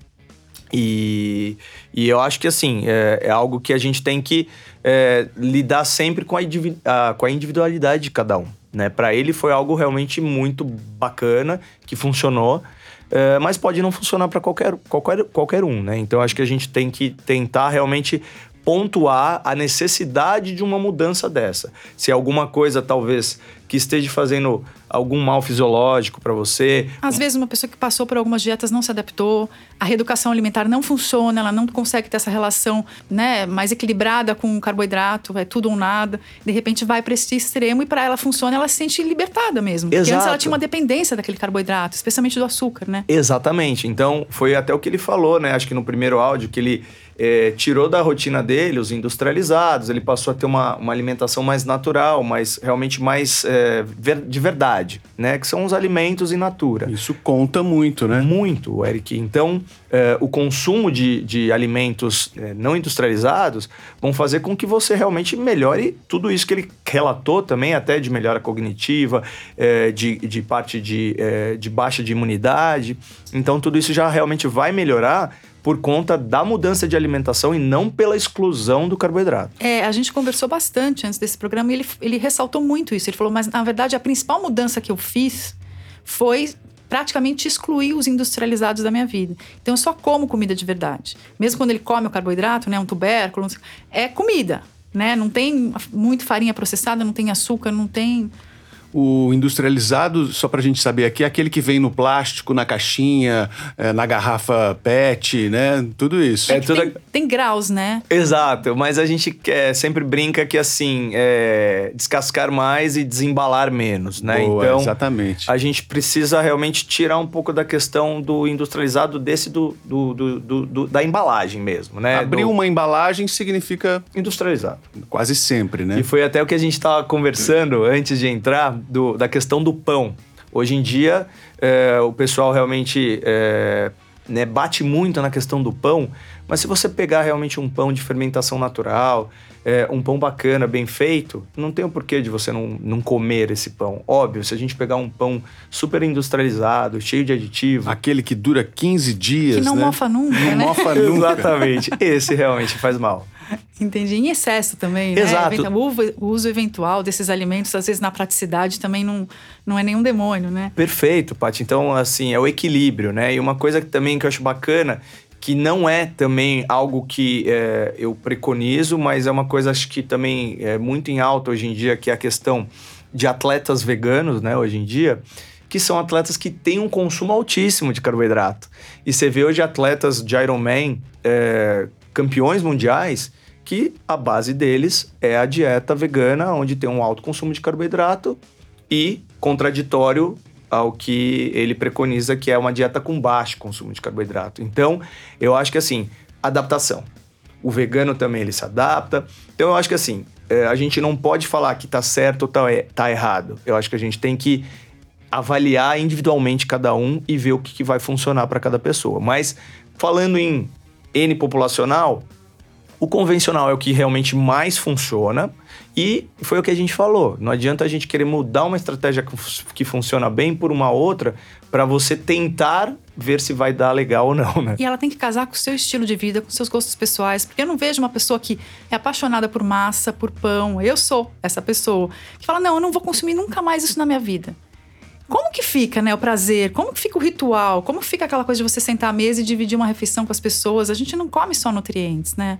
E, e eu acho que assim, é, é algo que a gente tem que é, lidar sempre com a, a, com a individualidade de cada um. Né? Para ele foi algo realmente muito bacana, que funcionou. É, mas pode não funcionar para qualquer, qualquer, qualquer um, né? Então acho que a gente tem que tentar realmente pontuar a necessidade de uma mudança dessa. Se alguma coisa talvez que esteja fazendo algum mal fisiológico para você. Às vezes uma pessoa que passou por algumas dietas não se adaptou, a reeducação alimentar não funciona, ela não consegue ter essa relação, né, mais equilibrada com o carboidrato, é tudo ou nada. De repente vai para esse extremo e para ela funciona, ela se sente libertada mesmo. Exato. Porque antes ela tinha uma dependência daquele carboidrato, especialmente do açúcar, né? Exatamente. Então, foi até o que ele falou, né? Acho que no primeiro áudio que ele é, tirou da rotina dele os industrializados, ele passou a ter uma, uma alimentação mais natural, mais realmente mais é, ver, de verdade, né? Que são os alimentos in natura. Isso conta muito, né? Muito, Eric. Então, é, o consumo de, de alimentos é, não industrializados vão fazer com que você realmente melhore tudo isso que ele relatou também, até de melhora cognitiva, é, de, de parte de, é, de baixa de imunidade. Então, tudo isso já realmente vai melhorar por conta da mudança de alimentação e não pela exclusão do carboidrato. É, a gente conversou bastante antes desse programa e ele, ele ressaltou muito isso. Ele falou, mas na verdade a principal mudança que eu fiz foi praticamente excluir os industrializados da minha vida. Então eu só como comida de verdade. Mesmo quando ele come o carboidrato, né, um tubérculo, é comida, né? Não tem muito farinha processada, não tem açúcar, não tem O industrializado, só para a gente saber aqui, é aquele que vem no plástico, na caixinha, é, na garrafa PET, né? Tudo isso. É tudo... Tem, tem graus, né? Exato, mas a gente é, sempre brinca que assim, é, descascar mais e desembalar menos, né? Boa, então, exatamente. a gente precisa realmente tirar um pouco da questão do industrializado desse do, do, do, do- do- da embalagem mesmo, né? Abrir Do uma embalagem significa industrializado. quase sempre, né? E foi até o que a gente estava conversando antes de entrar do- da questão do pão. Hoje em dia, é, o pessoal realmente é, né, bate muito na questão do pão, mas se você pegar realmente um pão de fermentação natural, é, um pão bacana, bem feito, não tem o porquê de você não, não comer esse pão. Óbvio, se a gente pegar um pão super industrializado, cheio de aditivo, Aquele que dura 15 dias, Que não né? mofa nunca, Não né? mofa nunca. Exatamente. Esse realmente faz mal. Entendi. Em excesso também, né? Exato. Uso- o uso eventual desses alimentos, às vezes na praticidade, também não, não é nenhum demônio, né? Perfeito, Paty. Então, assim, é o equilíbrio, né? E uma coisa que também que eu acho bacana, que não é também algo que é, eu preconizo, mas é uma coisa acho que também é muito em alta hoje em dia, que é a questão de atletas veganos, né, hoje em dia, que são atletas que têm um consumo altíssimo de carboidrato. E você vê hoje atletas de Ironman, é, campeões mundiais, que a base deles é a dieta vegana, onde tem um alto consumo de carboidrato e contraditório ao que ele preconiza, que é uma dieta com baixo consumo de carboidrato. Então, eu acho que assim, adaptação. O vegano também ele se adapta. Então, eu acho que assim, é, a gente não pode falar que tá certo ou tá, tá errado. Eu acho que a gente tem que avaliar individualmente cada um e ver o que vai funcionar para cada pessoa. Mas falando em N populacional, o convencional é o que realmente mais funciona e foi o que a gente falou. Não adianta a gente querer mudar uma estratégia que fun- que funciona bem por uma outra para você tentar ver se vai dar legal ou não, né? E ela tem que casar com o seu estilo de vida, com seus gostos pessoais. Porque eu não vejo uma pessoa que é apaixonada por massa, por pão. Eu sou essa pessoa. Que fala, não, eu não vou consumir nunca mais isso na minha vida. Como que fica, né, o prazer? Como que fica o ritual? Como fica aquela coisa de você sentar à mesa e dividir uma refeição com as pessoas? A gente não come só nutrientes, né?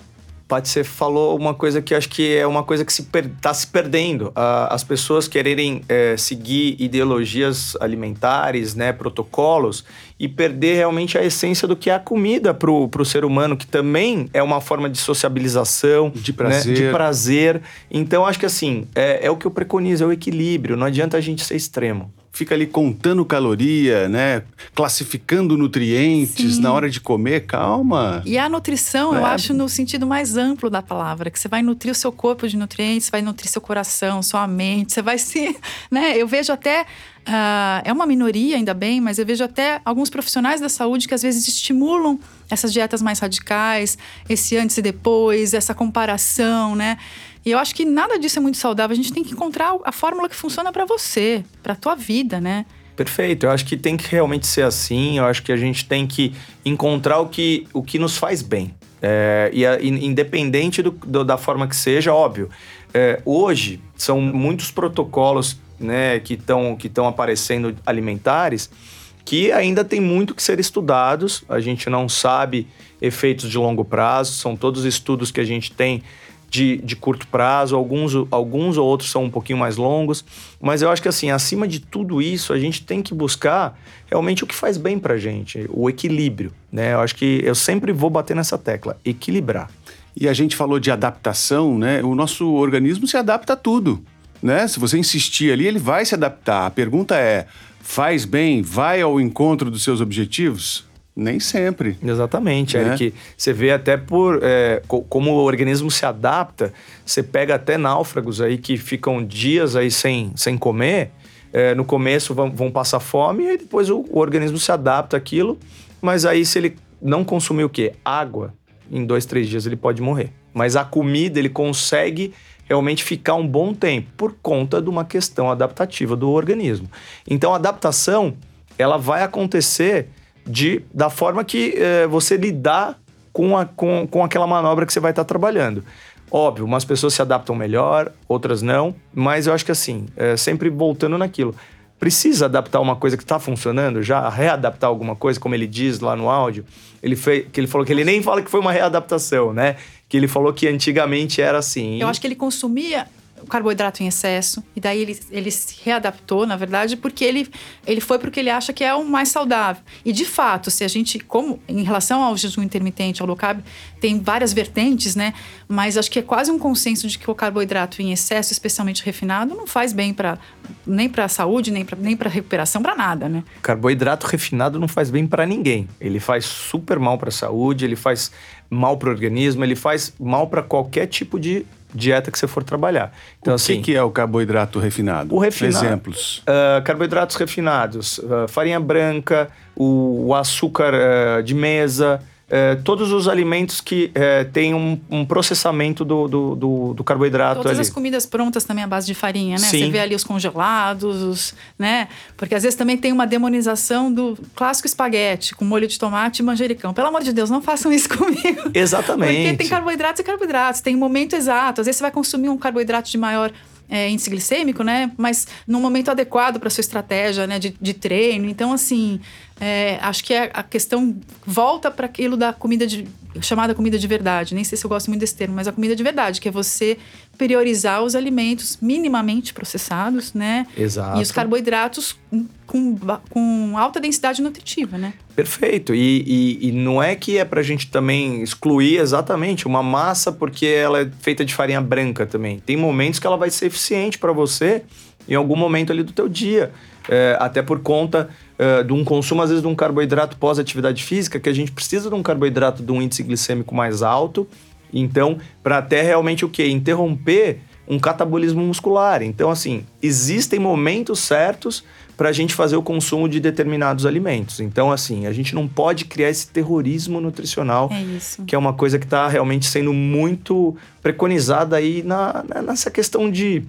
Paty, você falou uma coisa que acho que é uma coisa que se per- tá se perdendo. Ah, as pessoas quererem eh, seguir ideologias alimentares, né, protocolos, e perder realmente a essência do que é a comida pro, pro ser humano, que também é uma forma de sociabilização. De né, prazer. de prazer. Então, acho que assim, é, é o que eu preconizo, é o equilíbrio. Não adianta a gente ser extremo. Fica ali contando caloria, né? Classificando nutrientes Sim. na hora de comer. Calma. E a nutrição, eu É. acho no sentido mais amplo da palavra, que você vai nutrir o seu corpo de nutrientes, vai nutrir seu coração, sua mente, você vai se, né? Eu vejo até ah, é uma minoria ainda bem, mas eu vejo até alguns profissionais da saúde que às vezes estimulam essas dietas mais radicais, esse antes e depois, essa comparação, né? E eu acho que nada disso é muito saudável. A gente tem que encontrar a fórmula que funciona para você, para tua vida, né? Perfeito, eu acho que tem que realmente ser assim, eu acho que a gente tem que encontrar o que, o que nos faz bem. É, e a- in- independente do- do- da forma que seja, óbvio. é, hoje são muitos protocolos né, que estão que aparecendo alimentares que ainda tem muito que ser estudados. A gente não sabe efeitos de longo prazo, são todos estudos que a gente tem de, de curto prazo, alguns, alguns ou outros são um pouquinho mais longos, mas eu acho que assim, acima de tudo isso, a gente tem que buscar realmente o que faz bem pra gente, o equilíbrio, né? Eu acho que eu sempre vou bater nessa tecla, equilibrar. E a gente falou de adaptação, né? O nosso organismo se adapta a tudo, né? Se você insistir ali, ele vai se adaptar. A pergunta é: faz bem, vai ao encontro dos seus objetivos? Nem sempre. Exatamente, Né? Eric. Você vê até por é, co- como o organismo se adapta, você pega até náufragos aí que ficam dias aí sem, sem comer. é, no começo vão, vão passar fome e depois o, o organismo se adapta àquilo. Mas aí, se ele não consumir o quê? Água, em dois, três dias ele pode morrer. Mas a comida ele consegue realmente ficar um bom tempo por conta de uma questão adaptativa do organismo. Então, a adaptação ela vai acontecer de, da forma que eh, você lidar com, a, com, com aquela manobra que você vai estar trabalhando. Óbvio, umas pessoas se adaptam melhor, outras não, mas eu acho que assim, eh, sempre voltando naquilo. Precisa adaptar uma coisa que está funcionando já, readaptar alguma coisa, como ele diz lá no áudio. Ele, fez, que ele falou que ele nem fala que foi uma readaptação, né? Que ele falou que antigamente era assim. Eu acho que ele consumia carboidrato em excesso, e daí ele, ele se readaptou, na verdade, porque ele, ele foi porque ele acha que é o mais saudável. E de fato, se a gente, como em relação ao jejum intermitente, ao low carb, tem várias vertentes, né? Mas acho que é quase um consenso de que o carboidrato em excesso, especialmente refinado, não faz bem para nem para a saúde, nem para nem recuperação, para nada, né? Carboidrato refinado não faz bem para ninguém. Ele faz super mal para a saúde, ele faz mal para o organismo, ele faz mal para qualquer tipo de dieta que você for trabalhar. Então, o que, assim, que é o carboidrato refinado? O refinado. Exemplos. Uh, carboidratos refinados, uh, farinha branca, o, o açúcar uh, de mesa, é, todos os alimentos que é, têm um, um processamento do, do, do, do, carboidrato Todas ali. as comidas prontas também à base de farinha, né? Sim. Você vê ali os congelados, os, né? Porque às vezes também tem uma demonização do clássico espaguete com molho de tomate e manjericão. Pelo amor de Deus, não façam isso comigo. Exatamente. Porque tem carboidratos e carboidratos, tem um momento exato. Às vezes você vai consumir um carboidrato de maior é, índice glicêmico, né? Mas no momento adequado para sua estratégia né? de, de treino. Então, assim, é, acho que é, a questão volta para aquilo da comida de, chamada comida de verdade. Nem sei se eu gosto muito desse termo, mas a comida de verdade, que é você priorizar os alimentos minimamente processados, né? Exato. E os carboidratos com, com alta densidade nutritiva, né? Perfeito. E, e, e não é que é para a gente também excluir exatamente uma massa porque ela é feita de farinha branca também. Tem momentos que ela vai ser eficiente para você em algum momento ali do teu dia. É, até por conta é, de um consumo, às vezes, de um carboidrato pós-atividade física, que a gente precisa de um carboidrato de um índice glicêmico mais alto. Então, para até realmente o quê? Interromper um catabolismo muscular. Então, assim, existem momentos certos para a gente fazer o consumo de determinados alimentos. Então, assim, a gente não pode criar esse terrorismo nutricional, é que é uma coisa que está realmente sendo muito preconizada aí na, nessa questão de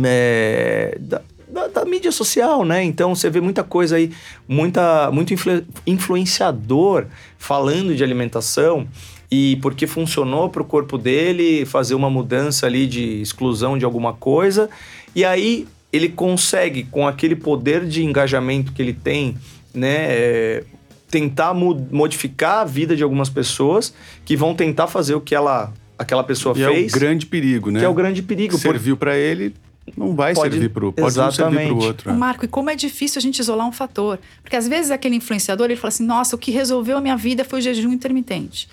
é, da, da, da, mídia social, né? Então você vê muita coisa aí, muita, muito influ, influenciador falando de alimentação e porque funcionou para o corpo dele fazer uma mudança ali de exclusão de alguma coisa e aí ele consegue com aquele poder de engajamento que ele tem, né? É, tentar modificar a vida de algumas pessoas que vão tentar fazer o que ela aquela pessoa e fez. É o grande perigo, né? Que é o grande perigo. Serviu para ele, não vai pode, servir para o pode não servir para o outro. É. Marco, e como é difícil a gente isolar um fator? Porque às vezes aquele influenciador ele fala assim: nossa, o que resolveu a minha vida foi o jejum intermitente.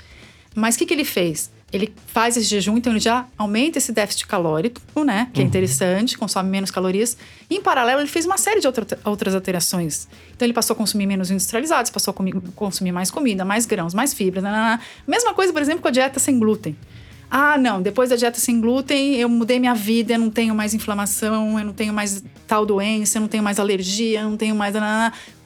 Mas o que, que ele fez? Ele faz esse jejum, então ele já aumenta esse déficit calórico, né? Que é uhum. interessante, consome menos calorias. E em paralelo, ele fez uma série de outra, outras alterações. Então ele passou a consumir menos industrializados, passou a consumir mais comida, mais grãos, mais fibras. Mesma coisa, por exemplo, com a dieta sem glúten. Ah, não, depois da dieta sem glúten, eu mudei minha vida, eu não tenho mais inflamação, eu não tenho mais tal doença, eu não tenho mais alergia, eu não tenho mais.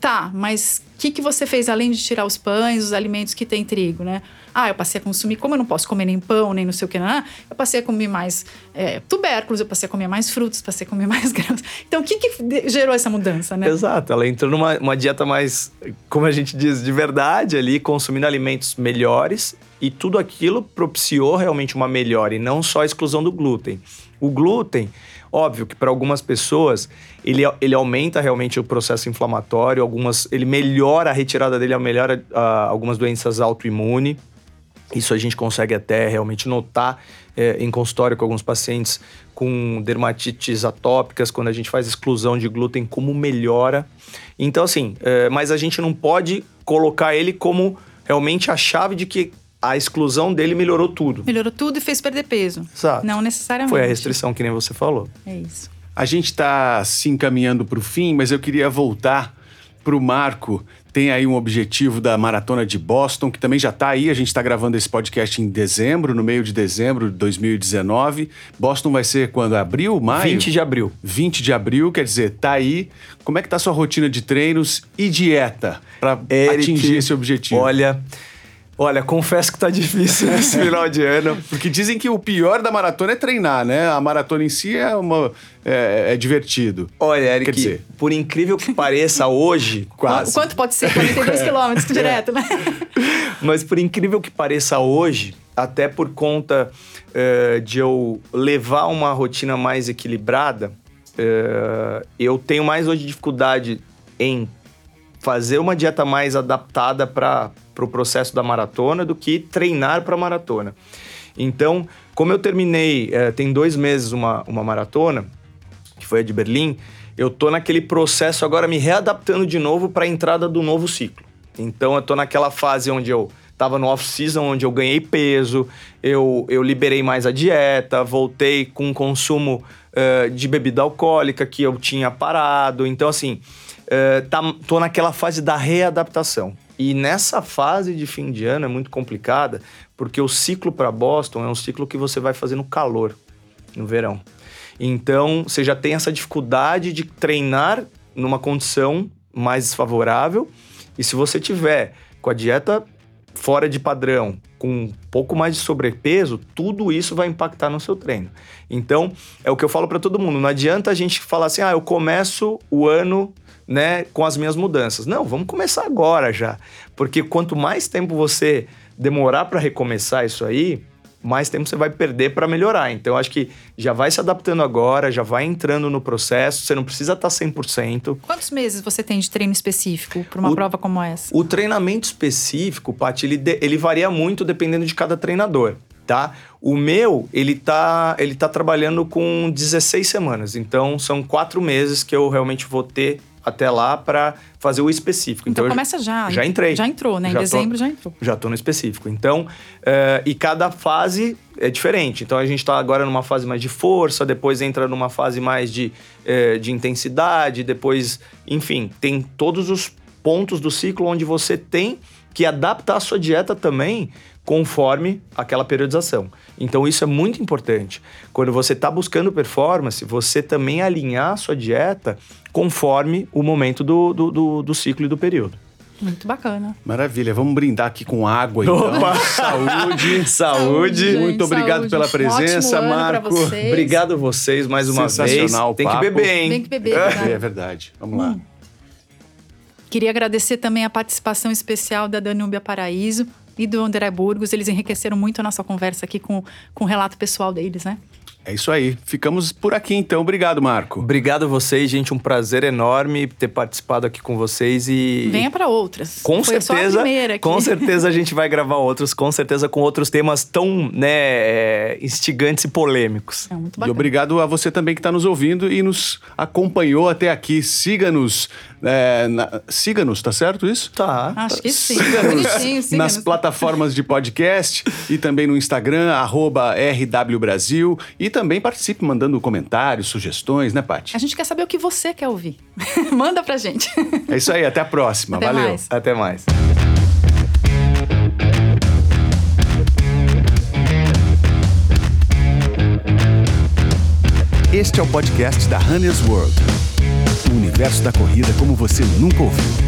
Tá, mas o que, que você fez além de tirar os pães, os alimentos que tem trigo, né? Ah, eu passei a consumir, como eu não posso comer nem pão, nem não sei o que, não, eu passei a comer mais é, tubérculos, eu passei a comer mais frutos, passei a comer mais grãos. Então, o que, que gerou essa mudança, né? Exato, ela entrou numa dieta mais, como a gente diz, de verdade ali, consumindo alimentos melhores e tudo aquilo propiciou realmente uma melhora e não só a exclusão do glúten. O glúten, óbvio que para algumas pessoas ele, ele aumenta realmente o processo inflamatório, algumas, ele melhora a retirada dele, melhora uh, algumas doenças autoimunes. Isso a gente consegue até realmente notar é, em consultório com alguns pacientes com dermatites atópicas, quando a gente faz exclusão de glúten, como melhora. Então, assim, é, mas a gente não pode colocar ele como realmente a chave de que a exclusão dele melhorou tudo. Melhorou tudo e fez perder peso. Exato. Não necessariamente. Foi a restrição que nem você falou. É isso. A gente está se encaminhando para o fim, mas eu queria voltar para o Marco tem aí um objetivo da Maratona de Boston, que também já está aí. A gente está gravando esse podcast em dezembro, no meio de dezembro de 2019. Boston vai ser quando? Abril? Maio? 20 de abril. 20 de abril, quer dizer, tá aí. Como é que tá a sua rotina de treinos e dieta para atingir esse objetivo? Olha, Olha, confesso que tá difícil esse final de ano. Porque dizem que o pior da maratona é treinar, né? A maratona em si é, uma, é, é divertido. Olha, Eric, Quer dizer, por incrível que pareça hoje, quase. Quanto pode ser? 42 quilômetros direto, né? Mas por incrível que pareça hoje, até por conta uh, de eu levar uma rotina mais equilibrada, uh, eu tenho mais hoje dificuldade em fazer uma dieta mais adaptada para para o processo da maratona do que treinar para a maratona. Então, como eu terminei, é, tem dois meses uma, uma maratona, que foi a de Berlim, eu tô naquele processo agora me readaptando de novo para a entrada do novo ciclo. Então, eu tô naquela fase onde eu estava no off-season, onde eu ganhei peso, eu, eu liberei mais a dieta, voltei com um consumo uh, de bebida alcoólica que eu tinha parado. Então, assim, uh, tá, tô naquela fase da readaptação. E nessa fase de fim de ano é muito complicada, porque o ciclo para Boston é um ciclo que você vai fazer no calor, no verão. Então, você já tem essa dificuldade de treinar numa condição mais desfavorável. E se você tiver com a dieta fora de padrão, com um pouco mais de sobrepeso, tudo isso vai impactar no seu treino. Então, é o que eu falo para todo mundo, não adianta a gente falar assim: "Ah, eu começo o ano né, com as minhas mudanças". Não, vamos começar agora já, porque quanto mais tempo você demorar para recomeçar isso aí, mais tempo você vai perder para melhorar. Então, acho que já vai se adaptando agora, já vai entrando no processo, você não precisa estar 100%. Quantos meses você tem de treino específico para uma O- prova como essa? O treinamento específico, Paty, ele, ele varia muito dependendo de cada treinador, tá? O meu, ele tá, ele tá trabalhando com 16 semanas. Então, são quatro meses que eu realmente vou ter até lá para fazer o específico. Então, eu começa já. Já entrei. Já entrou, né? Em Já tô- dezembro já entrou. Já tô no específico. Então, eh, e cada fase é diferente. Então, a gente tá agora numa fase mais de força, depois entra numa fase mais de, eh, de intensidade, depois, enfim, tem todos os pontos do ciclo onde você tem que adaptar a sua dieta também conforme aquela periodização. Então, isso é muito importante. Quando você está buscando performance, você também alinhar a sua dieta conforme o momento do, do, do, do ciclo e do período. Muito bacana. Maravilha, vamos brindar aqui com água então. Opa! Saúde. Saúde. gente, Muito obrigado saúde. pela Um presença, pra Marco. vocês. Obrigado a vocês mais uma vez. Sensacional o Tem que papo. beber, hein? Tem que beber, É, né? é verdade. Vamos lá. Queria agradecer também a participação especial da Danúbia Paraíso e do André Burgos. Eles enriqueceram muito a nossa conversa aqui com, com o relato pessoal deles, né? É isso aí. Ficamos por aqui então. Obrigado, Marco. Obrigado a vocês, gente. Um prazer enorme ter participado aqui com vocês e. Venha para outras. Com Foi só a certeza, primeira aqui. com certeza a gente vai gravar outros, com certeza com outros temas tão, né, é, instigantes e polêmicos. É muito E bacana. obrigado a você também que está nos ouvindo e nos acompanhou até aqui. Siga-nos. É, na- Siga-nos, tá certo isso? Tá. Acho que sim. Siga-nos nas plataformas de podcast e também no Instagram, arroba RW Brasil. E também participe mandando comentários, sugestões, né, Paty? A gente quer saber o que você quer ouvir. Manda pra gente. É isso aí, até a próxima. Até Valeu. mais. Até mais. Este é o podcast da Runners World. O universo da corrida como você nunca ouviu.